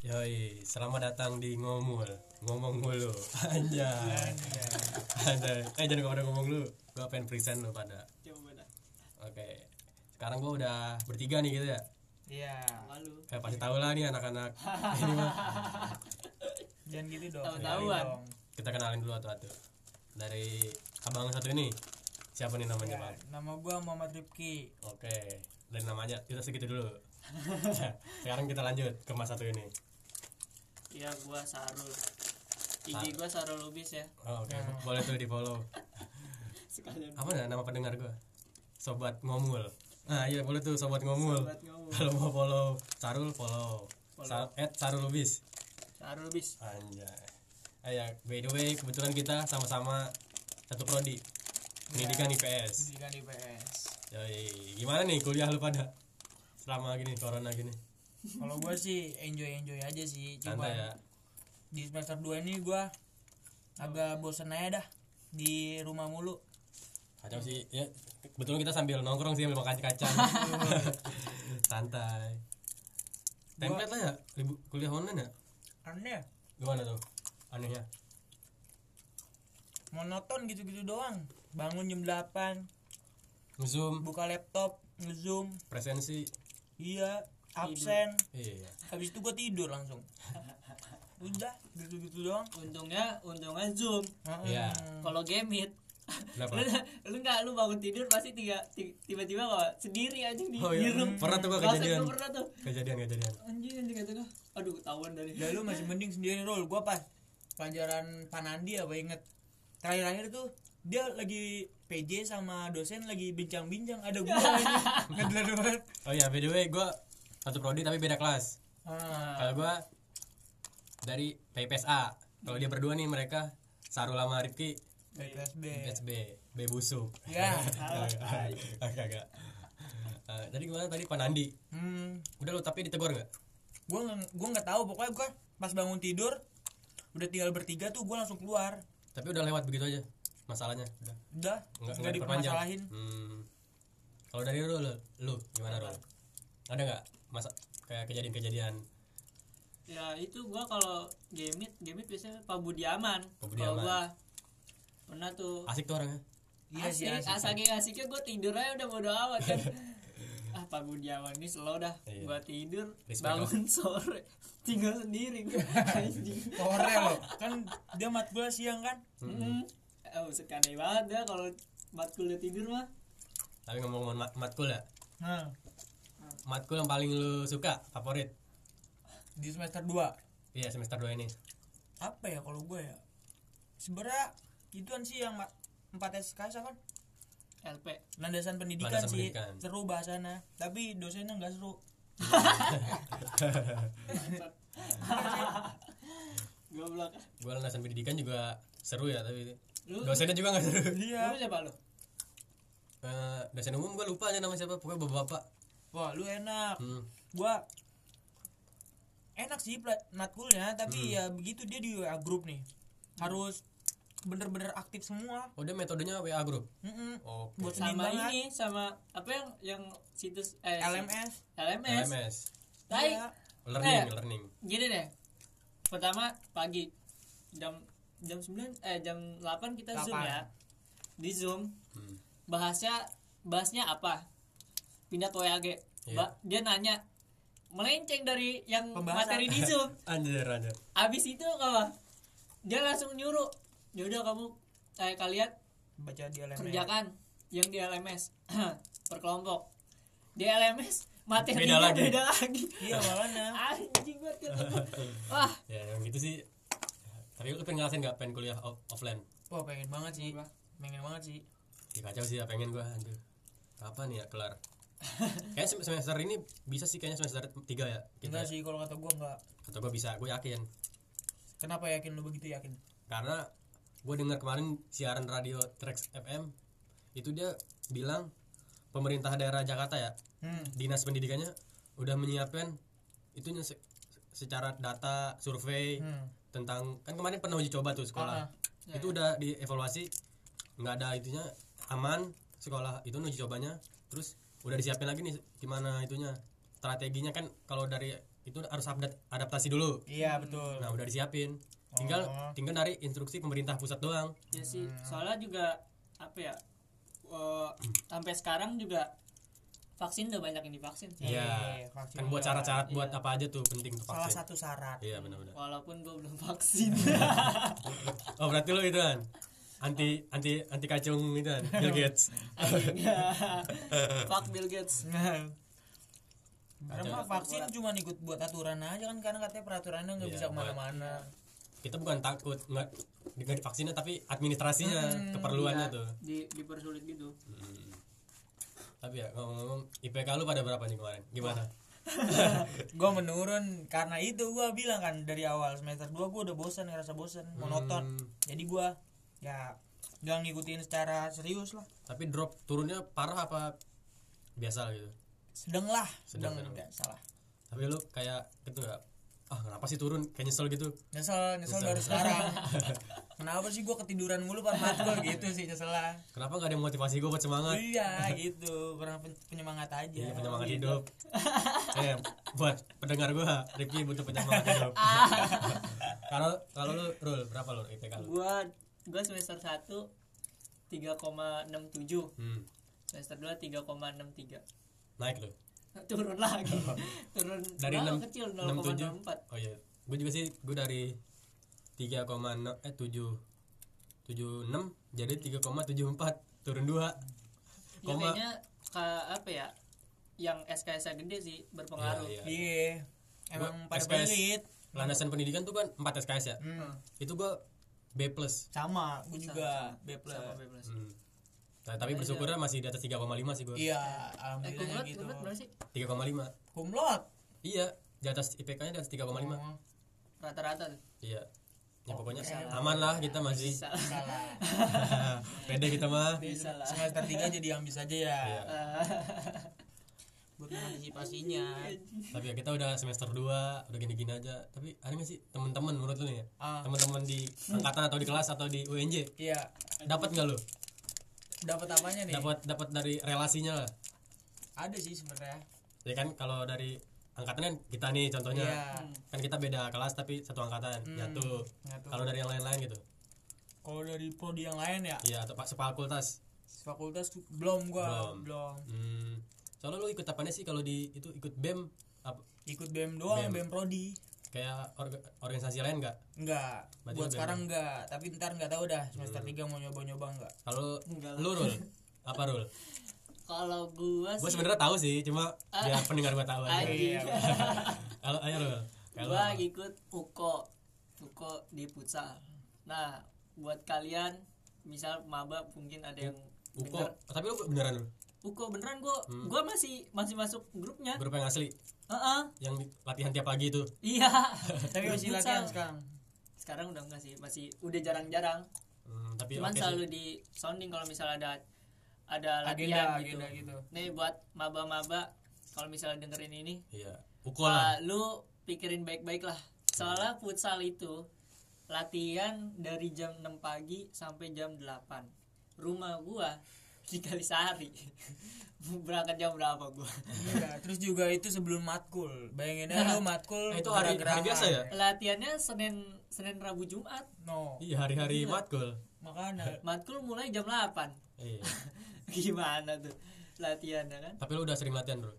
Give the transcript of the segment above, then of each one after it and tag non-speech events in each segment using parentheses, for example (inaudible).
Yoi, selamat datang di ngomul. Ngomong mulu. Anjay. Anjay. Eh jangan pada ngomong lu. Gua pengen present lu pada. Coba oke. Sekarang gua udah bertiga nih gitu ya? Iya. Malu. kayak pasti tahu lah nih anak-anak. (laughs) Ini mah. Jangan gitu dong. Tahu-tahuan. Dong. kita kenalin dulu satu-satu. Dari abang satu ini. Siapa nih namanya Ya, bang? nama gua Muhammad Rifki. oke. Dari namanya kita segitu dulu. (laughs) Sekarang kita lanjut ke mas satu ini Iya, gua Sarul. IG gua Sarul. Lubis ya. oh, oke. Boleh tuh di follow (laughs) Sekalian. Apa ya nama pendengar gua? Sobat ngomul. Nah iya boleh tuh sobat ngomul. Buat ngomong. kalau mau follow Sarul follow, Sa at Sarul Lubis Sarul Lubis. anjay. Eh ya by the way kebetulan kita sama-sama satu prodi. Pendidikan IPS Pendidikan IPS. Yoi, gimana nih kuliah lu pada? Selama gini corona gini Kalau gua sih enjoy enjoy aja sih. Santai ya? di semester 2 ini gua agak bosen aja dah di rumah mulu. kacau sih ya kebetulan kita sambil nongkrong sih sambil makan kacang. (laughs) Santai. Template lah ya? Kuliah online ya? Aneh. gimana tuh? Anehnya? Monoton gitu-gitu doang. Bangun jam 8, ngezoom. Buka laptop, ngezoom, presensi. Iya, absen. iya Habis itu gua tidur langsung. (laughs) Udah, gitu-gitu doang. Untungnya, untungnya Zoom. Heeh. Iya. Kalau game hit, kenapa lu (laughs) lu nggak lu bangun tidur pasti tiga ti- tiba-tiba kok sendiri aja di, Oh, di iya. room. Pernah tuh gua kejadian. gua pernah tuh. kejadian kejadian Anjing anjing kata gua. Aduh, ketahuan dari. Ya lu masih mending sendiri roll. Gua pas pelajaran Panandi apa inget terakhir-terakhir tuh dia lagi PJ sama dosen lagi bincang-bincang ada gua aja (laughs) ngedelan banget oh iya by the way gue satu prodi tapi beda kelas. Ah, kalau gue dari PPSA kalau dia berdua nih mereka Sarul sama Rifki PSB PSB B. Busuk. Ya (laughs) agak agak. Eh, tadi gimana? Tadi Panandi hmm. Udah lu tapi ditegur nggak? Nggak gua nggak tahu. Pokoknya gua pas bangun tidur udah tinggal bertiga tuh gua langsung keluar. Tapi udah lewat begitu aja masalahnya? Udah. Udah. Nggak nggak dipermasalahin. Hmm. kalau dari lu lu, lu gimana lu ada nggak masa kayak kejadian-kejadian? Ya itu gua kalau gamit, gamit biasanya Pak Budiaman. Pak Kalau Budiaman. gua pernah tuh. Asik tuh orangnya. Iya sih asik, asik. asik. asiknya gue tidur aja udah bodo amat kan. (laughs) Ah Pak Budiawan ini slow dah. Iya. gua tidur Respect bangun (laughs) sore. Tinggal sendiri gua. (laughs) Sore loh. Kan dia matkul siang kan? Hmm. oh sekali banget dah kalau matkulnya tidur mah. Tapi ngomong mat matkul ya? Nah matkul yang paling lu suka favorit? Di semester 2 iya semester 2 ini. Apa ya kalau gue ya? Sebenarnya ituan sih yang 4 SKS apa LP landasan pendidikan Landasan sih. Pendidikan. seru bahasanya. Tapi dosennya nggak seru. (laughs) Goblok. Gua landasan pendidikan juga seru ya tapi lu? dosennya juga nggak seru. Iya. Lu siapa lu? Eh, dosen umum gua lupa aja nama siapa. Pokoknya bapak bapak wah lu enak. Hmm. gua enak sih matkulnya tapi ya begitu dia di WA grup nih. Harus bener-bener aktif semua. Oh dia metodenya WA group? Mm-mm. oke. Buat senin sama banget ini sama apa yang yang situs eh LMS LMS LMS Tai. Iya. learning Eh. learning. gini deh. Pertama pagi. Jam jam 9 eh jam 8 kita zoom Delapan. ya. Di zoom. Hmm. bahasnya bahasnya apa pindah ke WAG Iya. Ba- dia nanya melenceng dari yang Pembahasan. materi di zoom. (laughs) Anjir anjir. Abis itu apa? Dia langsung nyuruh yaudah kamu eh, kalian baca di LMS kerjakan yang di LMS (clears throat) per kelompok. Di LMS materinya Beda lagi. beda lagi. Iya makanya. (laughs) Anjing banget kata wah. Ya yang gitu sih. Tapi lu pengen ngerasain nggak pengen kuliah off- offline? Wah pengen banget sih. Pengen banget sih. Ya, kacau sih ya pengen gua anjir. Kapan ya kelar (laughs) kayak semester ini bisa sih kayaknya semester 3 ya enggak kita sih kalau kata gua enggak. Atau gua bisa gue yakin. Kenapa yakin? Lu begitu yakin? Karena gue dengar kemarin siaran radio Trax FM itu dia bilang pemerintah daerah Jakarta ya hmm. dinas pendidikannya udah menyiapkan itunya se- secara data survei Hmm. tentang kan kemarin pernah uji coba tuh sekolah. Ah, itu udah dievaluasi nggak ada itunya aman sekolah itu uji cobanya. Terus udah disiapin lagi nih gimana itunya? Strateginya kan kalau dari itu harus update adaptasi dulu. Iya betul. Nah udah disiapin. Tinggal Oh. tinggal dari instruksi pemerintah pusat doang. Ya sih. Hmm. soalnya juga apa ya eh, sampai sekarang juga vaksin udah banyak yang divaksin sih. iya. Vaksin kan buat syarat-syarat Iya. buat apa aja tuh penting tuh salah vaksin. satu syarat. Iya benar-benar. Walaupun gue belum vaksin. (laughs) Oh berarti lo itu kan anti anti anti kacung itu kan (laughs) Bill Gates. Anjing. (laughs) fuck Bill Gates. Karena vaksin cuma ikut buat aturan aja kan karena katanya peraturannya nggak Iya, bisa ke mana-mana. Kita bukan takut nggak nggak divaksinnya tapi administrasinya Hmm, keperluannya Iya, tuh. Di dipersulit gitu. Hmm. tapi ya ngomong-ngomong IPK lu pada berapa nih kemarin? Gimana? (laughs) Gue menurun karena itu gue bilang kan dari awal semester 2 gue udah bosan ngerasa bosan monoton Hmm. jadi gue ya gak ngikutin secara serius lah. Tapi drop turunnya parah apa biasa gitu? Sedang lah Sedang, sedang nggak salah. Tapi lu kayak gitu nggak? Ah kenapa sih turun? Kayak nyesel gitu? Nyesel nyesel Nyesel. baru sekarang. (laughs) Kenapa sih gue ketiduran mulu pas matkul gitu sih nyesel lah. Kenapa nggak ada yang motivasi gue buat semangat? Iya gitu. Kurang pen- penyemangat aja. Iya penyemangat hidup. (laughs) eh buat pendengar gua, Rifki butuh penyemangat hidup. (laughs) Kalau kalau lu rule berapa lu IPK lu? gua gua semester 1 3,67 Hmm, semester 2 3,63 naik lu. (laughs) turun lagi (laughs) turun Dari 6 kecil 67. 0,04 Oh iya. Gua juga sih gua dari 3,6 eh 7 76 jadi 3,74 turun 2 ya koma kayaknya ka, apa ya yang SKS nya gede sih berpengaruh Iya, iya. iya emang Gua pada SKS. pelit landasan pendidikan tuh kan 4 SKS ya hmm. itu gua B plus. Sama gue juga Sama- B plus. Sama B plus. Hmm. nah, tapi bersyukurnya masih di atas 3,5 sih gua. Iya eh alhamdulillah kumlot gitu. kumlot berapa sih? 3,5 kumlot. Iya di atas IPK nya di atas 3,5 Oh, rata-rata tuh. Iya. Ya pokoknya bisa lah. aman lah kita masih. Bisa salah (laughs) pede kita mah. Bisa lah. Semester 3 jadi ambis aja ya. Iya. (laughs) buat mengantisipasinya. Tapi ya kita udah semester 2 udah gini-gini aja. Tapi ada nggak sih teman-teman menurut lu nih ya? Ah. Teman-teman di angkatan atau di kelas atau di UNJ iya. Dapat nggak lu? Dapat apanya nih? Dapat dapat dari relasinya lah ada sih sebenarnya. Ya kan kalau dari angkatan kan kita nih contohnya. Iya. Kan kita beda kelas tapi satu angkatan Hmm. nyatu Nyatu. kalau dari yang lain-lain gitu? Kalau dari prodi yang lain ya? Iya atau pak sefakultas fakultas belum gua. Belum. belum, hmm. Soalnya lu ikut apa sih kalau di itu ikut bem? Apa ikut BEM doang BEM. BEM, prodi. Kayak orga- organisasi lain nggak? Enggak Berarti buat sekarang enggak tapi ntar enggak tahu dah semester Hmm. 3 mau nyoba-nyoba enggak kalau Enggak lah. lu rul? Apa rul? Kalau gua gue sih sebenarnya tahu sih cuma biar pendengar gue tahu aja. Anjing. Iya. (laughs) kalau ayo rul. Kalau gua ikut uko. Uko di futsal. Nah buat kalian misal maba mungkin ada yang Uko. tapi lu beneran lu uko beneran gua Hmm. gua masih masih masuk grupnya. Grup yang asli? Heeh. yang di- latihan tiap pagi itu? Iya. (laughs) Tapi masih latihan sekarang? Sekarang udah enggak sih masih udah jarang-jarang. Hmm, tapi cuman oke selalu sih. di sounding kalau misalnya ada ada agenda latihan gitu agenda gitu. Nih buat maba-maba kalau misalnya dengerin ini iya uko lah. Wah, lu pikirin baik-baik lah. Soalnya futsal itu latihan dari jam 6 pagi sampai jam 8. Rumah gua di Kalisari. (laughs) Berangkat jam berapa gua? Iya, terus juga itu sebelum matkul bayangin aja lu matkul Eh, itu hari- hari biasa ya? Latihannya Senin Senin Rabu Jumat. no iya hari-hari Gila. matkul makanya (laughs) Matkul mulai jam 8. iya (laughs) Gimana tuh latihannya kan? tapi lu udah sering latihan bro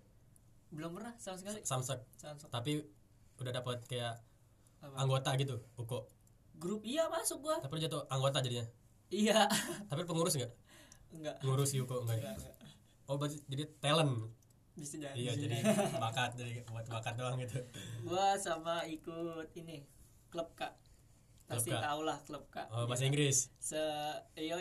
Belum pernah sama sekali. samsek Samsung. tapi udah dapat kayak Apa? anggota gitu uko Grup iya masuk gua. tapi jatuh anggota jadinya Iya. tapi pengurus nggak Enggak. ngurus uko enggak ya? Enggak, enggak. oh berarti jadi talent? Bisa jadi. iya jadi (laughs) bakat jadi buat bakat doang gitu. Gua sama ikut ini klub kak. Pasti tau lah klub kak. Oh bahasa Inggris? Se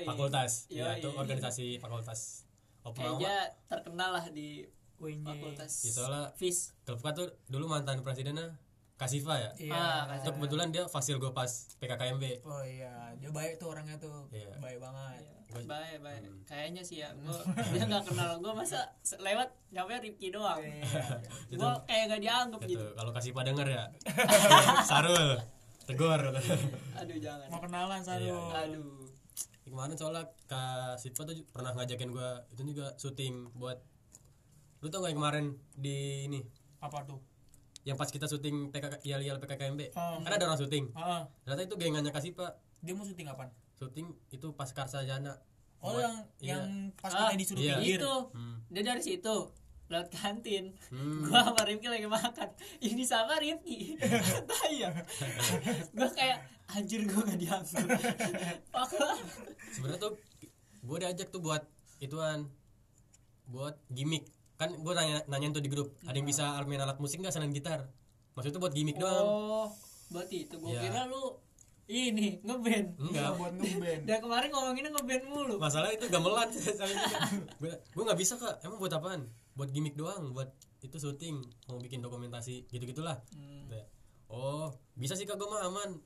fakultas? Iya, iya itu iya. organisasi fakultas. Oh kayaknya terkenal lah di UNJ fakultas Ya, soalnya FIS. klub K tuh dulu mantan presidennya Kasifa ya? Iya Ah, itu kebetulan dia fasil gue pas PKKMB oh iya. Dia baik tuh orangnya tuh. Iya. baik banget. Iya, baik baik. Hmm. kayaknya sih ya gua (laughs) dia nggak kenal. Gua masa lewat nyampe Rifki doang. Iya. (laughs) gua kayak gak dianggap itu. gitu. Kalau Kasifa denger ya. (laughs) Sarul tegur. Aduh jangan. Mau kenalan Sarul. Iya, aduh. Kemarin soalnya Kak Sipa tuh pernah ngajakin gue itu juga syuting buat lu tau gak yang kemarin di ini? Apa tuh yang pas kita syuting PKK IAL PKKMB Oh. kan ada orang syuting. Heeh. ternyata itu gengannya kasih pak dia mau syuting kapan? Syuting itu pas Karsa Jana oh Buat- yang iya. yang pas Ah, kita disuruh iya. pinggir. Itu. Hmm. dia dari situ lewat kantin. Hmm. gua sama Rifki lagi makan. Ini sama Rifki. (laughs) Tanya gua kayak anjir gua gak diambil (laughs) sebenarnya tuh gue diajak tuh buat ituan buat gimmick kan gue nanya nanyain tuh di grup ada yang bisa main alat musik nggak selain gitar? Maksudnya tuh buat gimmick doang. oh berarti itu. Gua Iya. kira lu ini ngeband. Enggak. Buat ngeband. (laughs) Dan kemarin ngomonginnya ngeband mulu. Masalah itu gamelan (laughs) gue gue nggak bisa kak. Emang buat apaan? Buat gimmick doang buat itu syuting. Mau bikin dokumentasi gitu gitulah Hmm. oh bisa sih kak. Gue mah aman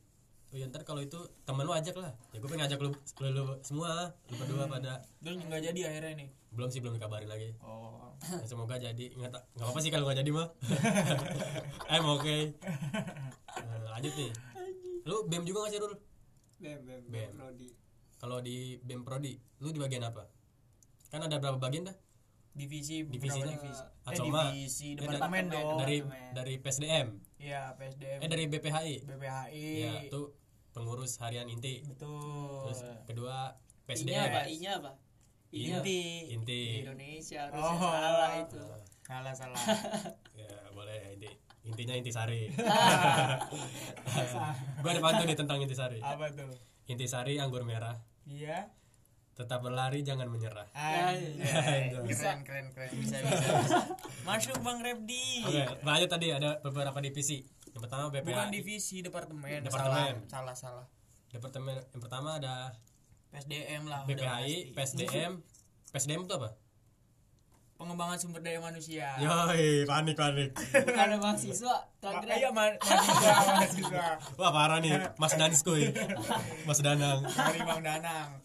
oh ya ntar kalau itu temen lu ajak lah. Ya gue pengen ajak lu, lu, lu semua lu berdua pada. Terus nggak jadi akhirnya nih belum sih belum dikabarin lagi. Oh. (laughs) Ya, semoga jadi. Nggak ta- nggak apa sih kalau nggak jadi mah. (laughs) I'm okay. Nah, lanjut nih. Lu bem juga nggak sih Rul? Bem bem Bem. Rodi. kalau di bem prodi lu di bagian apa? Kan ada berapa bagian dah? Divisi Divisinya? divisi. Eh, Acoma. divisi Eh, departemen departemen. dong. dari dari PSDM iya PSDM eh dari BPHI BPHI ya itu pengurus harian inti. Betul. Terus kedua I-nya PSDM apa I-nya apa? I-nya inti. Inti. Indonesia harusnya Oh. salah itu. Salah salah. (laughs) Ya boleh inti. Intinya intisari gua (laughs) ada pantun nih tentang intisari apa tuh? Intisari anggur merah. Iya. Tetap berlari jangan menyerah. Keren keren keren bisa bisa, bisa. masuk bang Repdi. Oke lanjut tadi ada beberapa divisi yang pertama BPHI bukan divisi departemen, Departemen. salah salah salah. Departemen yang pertama ada PSDM lah pasti. PSDM PSDM itu apa? Pengembangan sumber daya manusia. Yoi panik panik. Bukan (laughs) ada mahasiswa iya ma- mahasiswa (laughs) mahasiswa. Wah parah nih. Mas Danis kuy Mas Danang. Dari Bang Danang.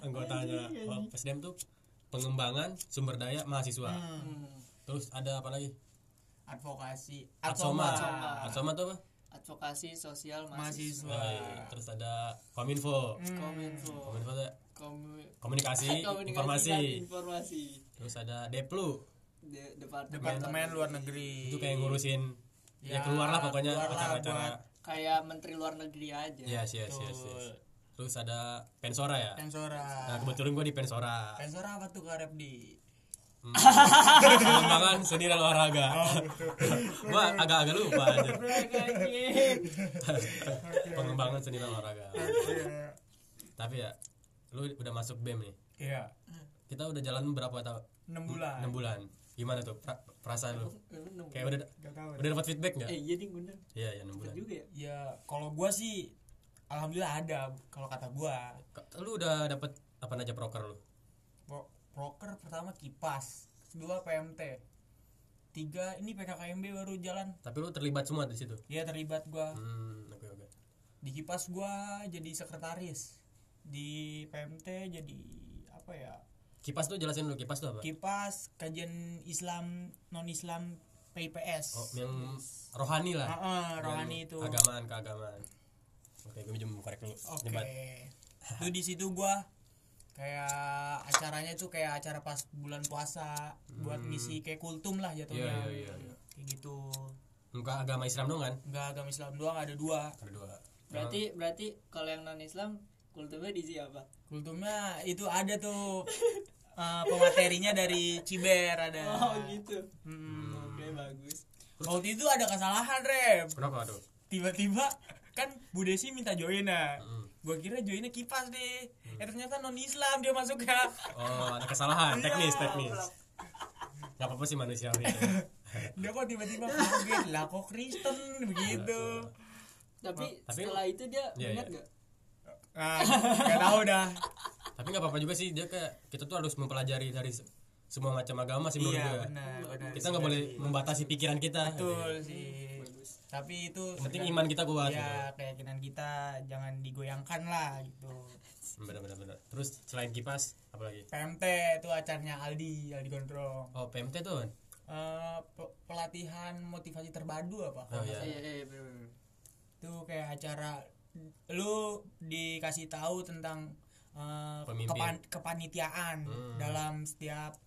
Anggotanya. Oh, PSDM tuh pengembangan sumber daya mahasiswa. Hmm. terus ada apa lagi advokasi. Atsoma. Atsoma. Tuh apa? Advokasi sosial mahasiswa. mahasiswa. Terus ada Kominfo. Hmm. kominfo. Kominfo tuh Komu- komunikasi, (laughs) komunikasi informasi. informasi. Terus ada Deplu. De- departemen departemen luar negeri. Itu kayak ngurusin ya, Ya, keluar lah pokoknya acara-acara. kayak menteri luar negeri aja. Yes yes yes, yes. Betul. terus ada Pensora ya? Pensora. Nah kebetulan gue di Pensora. Pensora apa tuh Kak Repdi Hmm. pengembangan seni dan olahraga. Gue agak-agak lupa aja pengembangan seni dan olahraga. Tapi ya lu udah masuk BEM nih? Iya. Kita udah jalan berapa tahun enam bulan. Enam bulan. Gimana tuh pra- perasaan lu? Kayak udah tahu. udah dapat feedback nggak? Eh iya ding bener. Iya ya enam bulan. Juga ya? Ya kalau gua sih alhamdulillah ada kalau kata gua. Lu udah dapat apa aja proker lu proker pertama kipas kedua PMT tiga ini PKKMB baru jalan. Tapi lu terlibat semua di situ? Ya terlibat gua. Hmm oke oke. Di kipas gua jadi sekretaris di PMT jadi apa ya? Kipas tuh jelasin dulu kipas tuh apa? Kipas kajian Islam non Islam PIPS oh yang rohani lah. Ah, ah, Yang rohani itu. agamaan keagamaan. Oke gue minjem korek dulu Oke. Nyebat. Itu di situ gua kayak acaranya tuh kayak acara pas bulan puasa buat ngisi kayak kultum lah jatuhnya. Hmm. Iya, iya, iya. Kayak gitu. muka agama Islam dong kan Enggak agama Islam doang ada dua. ada dua berarti berarti kalau yang non Islam kultumnya di siapa Kultumnya itu ada tuh (laughs) eh, pematerinya dari Ciber ada. oh gitu Hmm. oke bagus Waktu itu ada kesalahan, Rem. kenapa tuh Tiba-tiba kan Bu Desi minta join nah. Hmm. Gua kira joinnya kipas deh. Eh ternyata non Islam dia masuknya. oh ada kesalahan teknis Iya. teknis nggak apa apa sih manusiawi Dia kok tiba-tiba kaget lah kok Kristen begitu. tapi, tapi- setelah itu dia Iya, benar iya. gak Ah, gak tahu dah. tapi nggak apa apa juga sih dia kayak kita tuh harus mempelajari dari se- semua macam agama sih menurut Iya gue benar, benar. kita nggak boleh membatasi pikiran kita Betul sih. Tapi itu penting iman kita kuat gitu. Ya keyakinan kita jangan digoyangkan lah gitu. benar benar benar terus selain kipas apa lagi PMT itu acaranya Aldi, Aldi Gondrong. oh PMT tuh kan Eh, pe- pelatihan motivasi terpadu apa? oh iya iya iya bener, bener. Itu kayak acara lu dikasih tahu tentang eh, Pemimpin. kepan- kepanitiaan Hmm. dalam setiap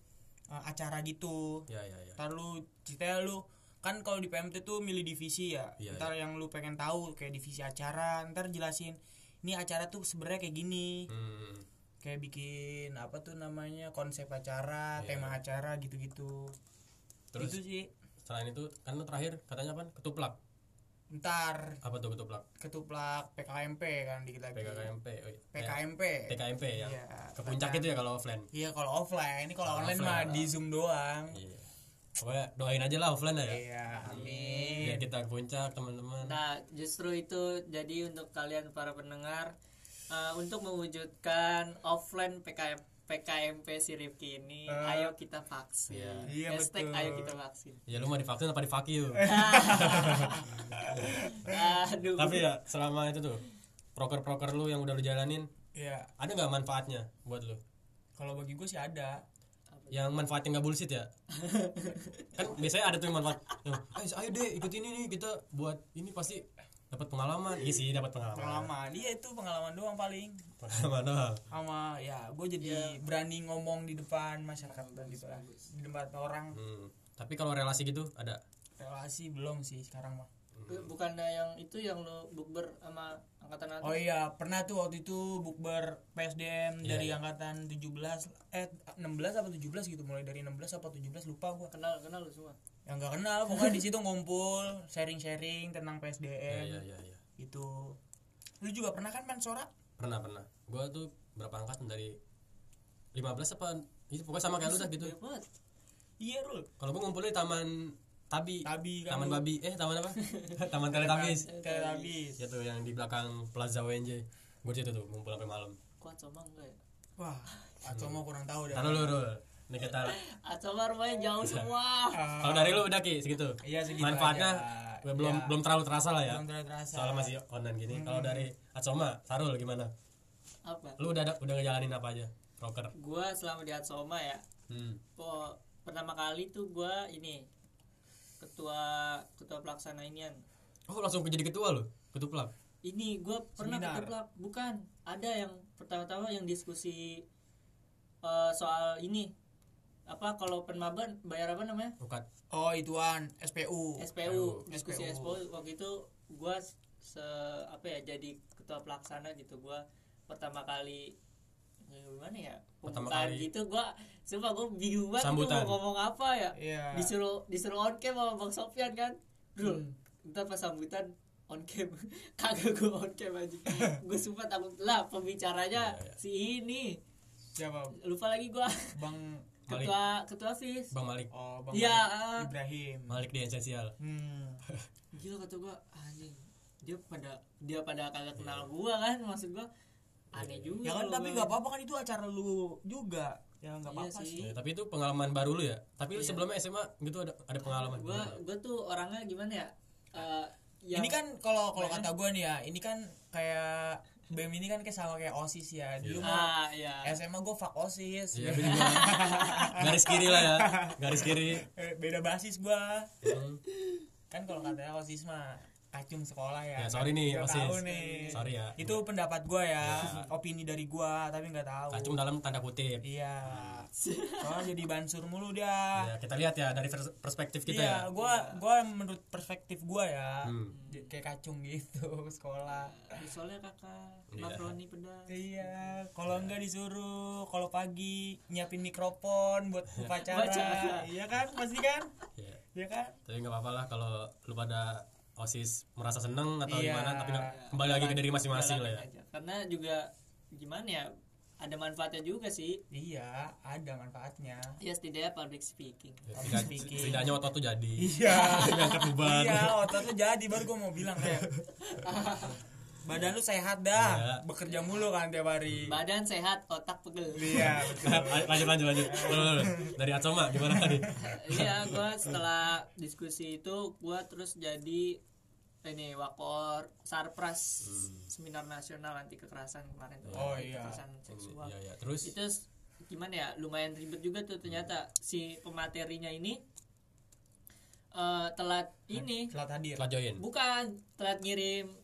eh, acara gitu. ya ya ya Ntar lu ceritanya lu kan kalau di PMT tuh milih divisi ya Iya, ntar yang lu pengen tahu kayak divisi acara ntar jelasin ini acara tuh sebenarnya kayak gini Hmm. kayak bikin apa tuh namanya konsep acara Iya. tema acara gitu-gitu Terus itu sih selain itu kan lu terakhir katanya apa? Ketuplak. ntar Apa tuh ketuplak? ketuplak PKMP kan dikit lagi. Oh, iya. PKMP TKMP ya. Iya, Ke puncak itu ya kalau offline. iya kalau offline ini kalau online mah di zoom doang Iya. Pokoknya doain aja lah offline ya. iya amin Biar kita ke puncak teman-teman. Nah, justru itu jadi untuk kalian para pendengar eh, untuk mewujudkan offline PKM PKMP si Rifki ini, Eh. ayo kita vaksin. Iya. Iya, Hashtag betul. ayo kita vaksin. Ya lu mau divaksin apa di fuck you? (laughs) Aduh. Tapi ya selama itu tuh proker-proker lu yang udah lu jalanin iya ada nggak manfaatnya buat lu? kalau bagi gue sih ada Yang manfaatnya nggak bullshit ya? (laughs) kan biasanya ada tuh yang manfaat. Yang, ayo, ayo deh ikut ini nih kita buat ini pasti dapat pengalaman. Iya sih dapat pengalaman. pengalaman iya itu pengalaman doang paling Pengalaman doang. sama ya gue jadi berani ngomong di depan masyarakat gitu lah di depan orang Hmm. Tapi kalau relasi gitu ada. relasi belum sih sekarang mah Bukannya yang itu yang lo bukber sama angkatan atas? oh iya pernah tuh waktu itu bukber PSDM Iya, dari iya. angkatan 17 eh 16 apa 17 gitu mulai dari 16 apa 17 lupa gua Kenal kenal lu semua. yang nggak kenal pokoknya di situ ngumpul sharing-sharing tentang Iya PSDM iya iya. iya. itu lu juga pernah kan Mansora Pernah pernah. Gua tuh berapa angkatan dari 15 apa itu pokoknya sama kayak lu dah gitu. Iya Rul Kalau gua ngumpulnya di taman Tabi. Tabi kan Taman. Babi. Eh, taman apa? (laughs) taman Teletabis. Teletabis Ya tuh yang di belakang Plaza WNJ. Gue situ tuh ngumpul sampai malam. Kuat sama enggak ya? wah Aco mau kurang tahu dah Taruh lu, Rul. Nih kita Acoma rumahnya jauh semua. Ah, kalau dari lu udah Ki segitu. iya segitu Manfaatnya aja. belum Iya. belum terlalu terasa lah ya. belum terlalu terasa Soalnya masih online gini. Kalau dari Acoma, Sarul gimana? Apa? Lu udah udah ngejalanin apa aja? Rocker. Gua selama di Acoma ya, Hmm. po, pertama kali tuh gua ini ketua ketua pelaksana inian. Oh, langsung jadi ketua lu. Ketuplak. Ini gua pernah Seminar. ketua bukan ada yang pertama-tama yang diskusi eh, soal ini apa kalau penmaban bayar apa namanya Ukat. oh ituan SPU SPU diskusi SPU. SPU waktu itu gua se apa ya jadi ketua pelaksana gitu gua pertama kali gimana ya Pertama kali. gitu gua sumpah gua bingung banget gua Sambutan. mau ngomong apa ya iya disuruh disuruh on cam sama bang Sofyan kan bro Hmm. ntar pas sambutan on cam (laughs) kagak gua on cam aja gua sumpah takut lah pembicaranya Iya, iya. si ini siapa lupa lagi gua Bang (laughs) Malik. ketua ketua vis Bang Malik. oh Bang Iya, Malik ah. Ibrahim Malik di esensial. hmm. gila kata gua anjing dia pada dia pada kagak kenal gua kan maksud gua aneh juga ya kan tapi gua- nggak apa-apa kan itu acara lu juga ya nggak Iya apa-apa sih. sih Ya, tapi itu pengalaman baru lu ya. Tapi Iya. sebelumnya SMA gitu ada ada pengalaman. gua gua tuh orangnya gimana ya Eh, yang- ini kan kalau kalau kata gue nih ya ini kan kayak BEM ini kan kayak sama kayak OSIS ya dulu mah ah ya SMA gue fuck OSIS Iya, gua juga. garis kiri lah ya. Garis kiri. Eh, (laughs) beda basis gue Hmm. kan kalau katanya OSIS mah kacung sekolah ya Ya, sorry nih, Nggak OSIS. tahu nih Sorry ya. itu pendapat gue ya opini dari gue tapi nggak tahu Kacung dalam tanda kutip. iya (laughs) soalnya jadi bansur mulu dia Ya, kita lihat ya dari pers- perspektif kita iya ya. gue gua menurut perspektif gue ya Hmm. Kayak kacung gitu (laughs) sekolah soalnya kakak Iya. makroni pedas Iya, kalau enggak disuruh kalau pagi nyiapin mikrofon buat (laughs) upacara. Upacara. Iya kan? Pasti kan? Iya. Iya kan? Tapi nggak apa-apa lah kalau lu pada osis merasa seneng atau Iya. gimana tapi kembali lagi ke diri masing-masing lah ya. Aja. karena juga gimana ya ada manfaatnya juga sih Iya, ada manfaatnya. ya setidaknya public speaking Ya, Public tidak- speaking. Setidaknya otot tuh jadi. Iya. (laughs) Ngangkat beban. iya, otot lu jadi baru gua mau bilang kayak (laughs) badan lu sehat dah, Iya. bekerja mulu kan tiap hari. badan sehat otak pegel Iya, (laughs) lanjut lanjut lanjut. Dari Acoma gimana tadi? iya gua setelah diskusi itu gua terus jadi ini wakor sarpras seminar nasional anti kekerasan kemarin tuh Oh, iya. kekerasan seksual Iya ya. Terus itu gimana ya lumayan ribet juga tuh ternyata si pematerinya ini eh, telat ini Telat hadir. setelah join. bukan telat ngirim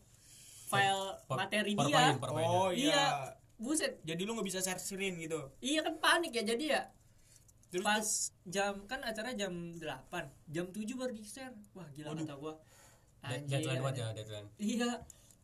file Per- materi per dia per. Oh iya. iya. buset. Jadi lu nggak bisa share screen gitu. iya kan panik ya jadi ya. Terus pas jam kan acara jam 8 jam 7 baru di share. Wah gila kata gua. Anjir, deadline banget ya deadline. Iya.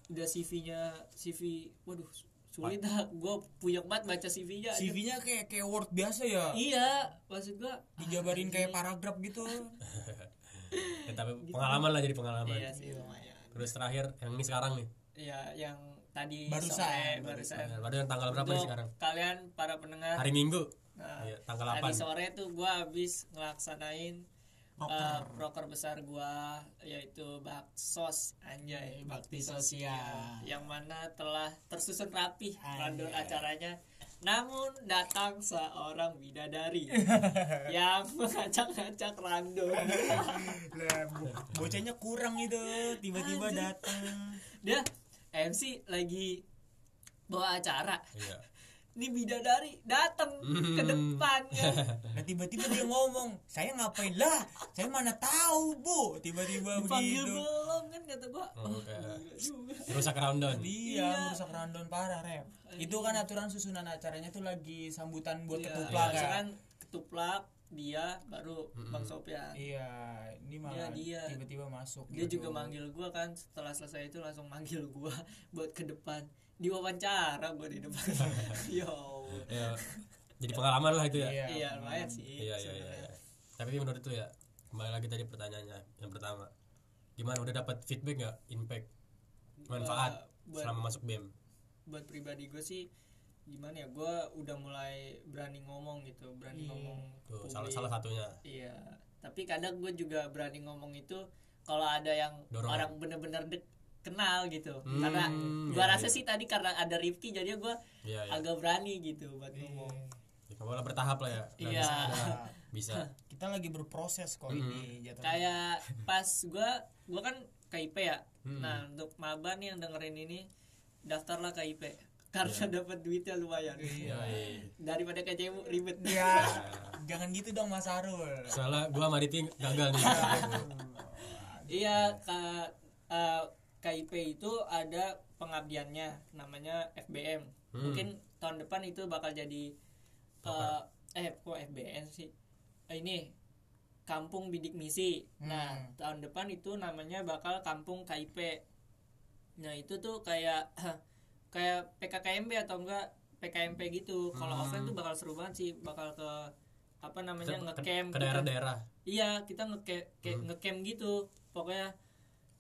Udah CV-nya CV waduh sulit dah. Gua puyeng banget baca CV-nya. CV-nya kayak kayak word biasa ya. iya maksud gua Dijabarin kayak paragraf gitu. (laughs) ya, tapi pengalaman lah jadi pengalaman. Iya sih lumayan. Terus terakhir yang ini sekarang nih iya yang tadi Barusan, sore, barusan. barusan. Baru yang tanggal berapa nih Untuk sekarang? kalian para pendengar. Hari minggu. Nah, Iya, tanggal tadi 8 sore tuh gua habis ngelaksanain eh, proker. besar gua yaitu Baksos anjay bakti sosial. Yang mana telah tersusun rapi random acaranya. Namun datang seorang bidadari (laughs) yang mengacak-ngacak random. (laughs) Lah, bocahnya kurang itu, tiba-tiba datang. dia MC lagi bawa acara iya (laughs) ini bidadari datang ke depan (laughs) kan Nah tiba-tiba dia ngomong, saya ngapain lah? Saya mana tahu bu? Tiba-tiba panggil begitu. belum kan kata gua Oh, oh, kayak gila juga. rusak rundown Iya, merusak rundown parah rep. Itu kan aturan susunan acaranya tuh lagi sambutan buat Iya, ketuplak kan. kan ketuplak dia baru Bang Sofian Iya, ini Iya, malah dia. tiba-tiba masuk. dia gitu. juga manggil gua kan setelah selesai itu langsung manggil gua (laughs) buat ke depan. Diwawancara gua di depan. (laughs) Yo. Ya jadi pengalaman lah itu ya. Iya. iya lumayan sih. Iya iya iya, iya. tapi menurut lu ya kembali lagi tadi pertanyaannya yang pertama. Gimana udah dapat feedback nggak? Impact? Manfaat buat- selama masuk BEM buat pribadi gue sih gimana ya gua udah mulai berani ngomong gitu berani Iya. ngomong tuh publik. salah salah satunya iya tapi kadang gue juga berani ngomong itu kalau ada yang Dorongan. orang bener-bener dek kenal gitu Hmm, karena gua iya, rasa iya. sih tadi karena ada Rifki jadi gue iya iya agak berani gitu buat ngomong ya, kamu lah bertahap lah ya Dan Iya. bisa- (laughs) Kita lagi berproses kok ini jatuhnya. kayak (laughs) pas gua gua kan KIP ya Hmm. nah untuk maba nih yang dengerin ini daftarlah KIP karena dapat duitnya lumayan. Iya, iya. daripada KCMU ribet. Ya, jangan gitu dong Mas Arul. soalnya gua sama Riti gagal nih. Iya. Ka, eh, KIP itu ada pengabdiannya namanya FBM Hmm. mungkin tahun depan itu bakal jadi eh, eh kok FBM sih? Eh, ini kampung bidik misi. Nah Hmm. tahun depan itu namanya bakal kampung KIP nah itu tuh kayak (clears throat) kayak PKKMB atau enggak PKMP gitu kalau Hmm. offline tuh bakal seru banget sih bakal ke apa namanya ngecamp ke gitu. daerah-daerah iya kita ngecamp kayak Hmm. ngecamp gitu pokoknya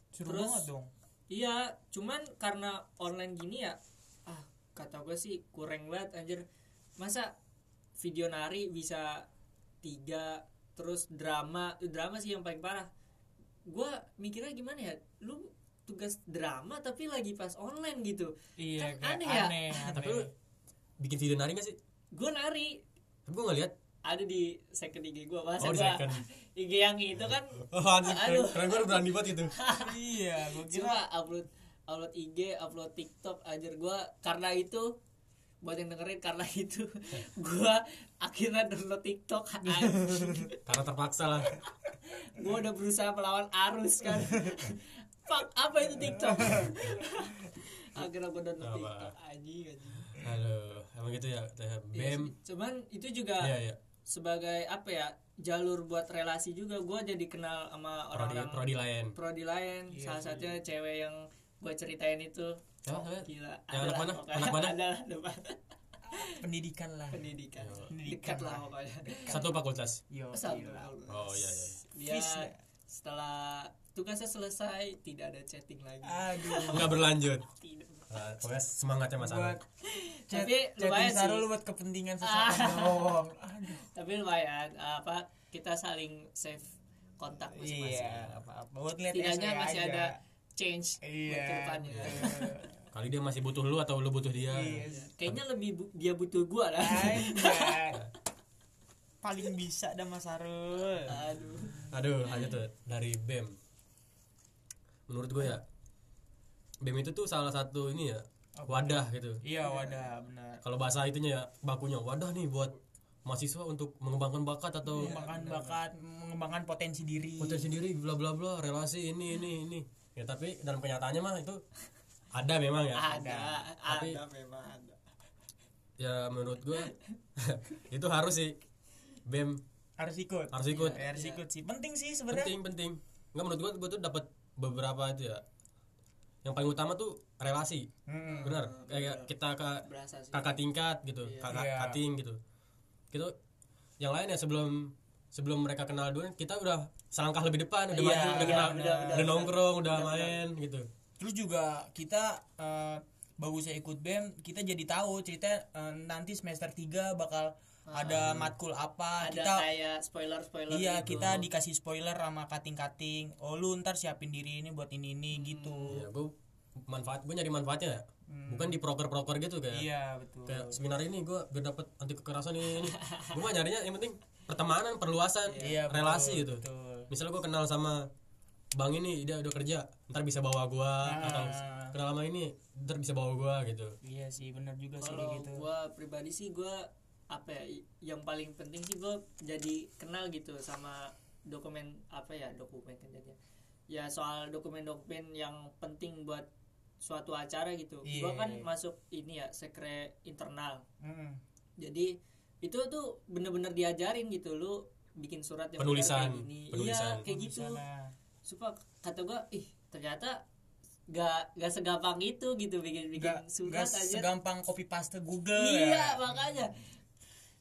Seru Terus- banget dong. iya cuman karena online gini ya ah kata gue sih kurang banget anjir masa video nari bisa tiga terus drama drama sih yang paling parah gue mikirnya gimana ya lu tugas drama tapi lagi pas online gitu. Iya, Kan kayak aneh ya? aneh, tapi lu bikin video nari gak sih? Gue nari. Tapi gua nggak lihat. Ada di second IG gue masa oh gua. (laughs) IG yang itu kan. (laughs) Oh Aduh. keren gua berani banget itu. (laughs) Iya, gua kira Cuma upload upload IG, upload TikTok ajar gua karena itu buat yang dengerin karena itu gua akhirnya download TikTok karena terpaksa lah. Gua udah berusaha melawan arus kan Fuck, apa itu TikTok? (laughs) Akhirnya gua download Apa? TikTok anjing anjing. Aduh, emang gitu ya? Teh BEM sih. cuman itu juga iya iya. sebagai apa ya jalur buat relasi juga. Gua jadi kenal sama prodi orang-orang prodi lain. prodi lain. Iya salah satunya cewek yang gue ceritain itu. Siapa, Oh, siapa? gila. Yang anak mana? Anak mana? adalah depan (laughs) pendidikan lah. pendidikan. Pendidikan dekat lah. pokoknya. Satu fakultas? Yo, Satu. oh iya iya. Dia ya? setelah tugasnya selesai tidak ada chatting lagi Aduh. (laughs) nggak berlanjut Tidak. Pokoknya semangatnya mas buat chat, Tapi lumayan sih. buat kepentingan sesaat doang. Aduh. tapi lumayan apa kita saling save kontak masing-masing Iya, apa-apa. Buat lihat tidaknya masih aja. ada change buat Iya. ke depannya betul. kali dia masih butuh lu atau lu butuh dia Iya. kayaknya lebih bu- dia butuh gua lah. (laughs) Paling bisa dah Mas Sarul. aduh aduh aja tuh dari bem menurut gue ya bem itu tuh salah satu ini ya wadah gitu. Iya, wadah benar. kalau bahasa itunya ya bakunya wadah nih buat mahasiswa untuk mengembangkan bakat atau Mengembangkan bakat, mengembangkan potensi diri. potensi diri bla bla bla relasi ini ini ini. Ya tapi dalam kenyataannya mah itu ada memang ya. Ada Tapi- ada memang ada. ya menurut gue (laughs) itu harus sih bem. Harus ikut. Harus ikut. Ya, harus ikut sih. Penting sih sebenarnya. Penting penting. Nggak menurut gua gua tuh dapat beberapa itu ya yang paling utama tuh relasi. Mm-mm. benar. Kayak kita ke kakak tingkat gitu kakak Iya. kating gitu. Gitu. Yang lain ya sebelum sebelum mereka kenal dulu kita udah selangkah lebih depan udah Iya, maju udah iya, kenal udah, nongkrong udah main gitu. Terus juga kita eh, bagusnya ikut bem kita jadi tahu cerita eh, nanti semester 3 bakal ada matkul apa ada kita kayak spoiler spoiler iya gitu. kita dikasih spoiler sama kating-kating oh lu ntar siapin diri ini buat ini ini gitu ya gue manfaat gue nyari manfaatnya ya bukan di proker-proker gitu kayak Hmm. iya betul kayak seminar ini gue biar dapet anti kekerasan ini, ini. gue mah nyarinya yang penting pertemanan perluasan Iya, betul, relasi gitu betul. misalnya gue kenal sama bang ini dia udah kerja ntar bisa bawa gue Ah. atau kenal sama ini ntar bisa bawa gue gitu iya sih benar juga sih kalau gitu gua pribadi sih gua apa ya yang paling penting sih gua jadi kenal gitu sama dokumen apa ya dokumen kan jadinya ya soal dokumen-dokumen yang penting buat suatu acara gitu Iya, gua kan iya. masuk ini ya sekre internal Mm-mm. jadi itu tuh bener-bener diajarin gitu lu bikin surat yang Penulisan, benar kayak gini penulisan. iya kayak gitu supaya kata gua ih ternyata gak gak segampang itu gitu bikin bikin Nggak- surat nggak aja segampang copy paste Google iya ya. makanya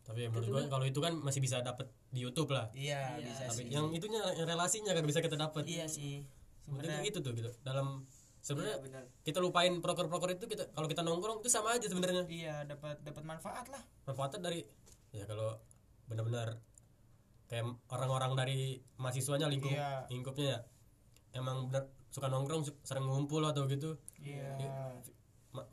tapi menurut gue kalau itu kan masih bisa dapet di YouTube lah Iya, Iya. bisa tapi sih. yang itunya yang relasinya kan bisa kita dapet Iya sih. sebenarnya Sebenarnya itu tuh gitu dalam sebenarnya Iya, kita lupain proker-proker itu kita kalau kita nongkrong itu sama aja sebenarnya iya dapat dapat manfaat lah. manfaatnya dari ya kalau benar-benar kayak orang-orang dari mahasiswanya lingkup Iya. lingkupnya ya emang benar suka nongkrong sering ngumpul atau gitu Iya.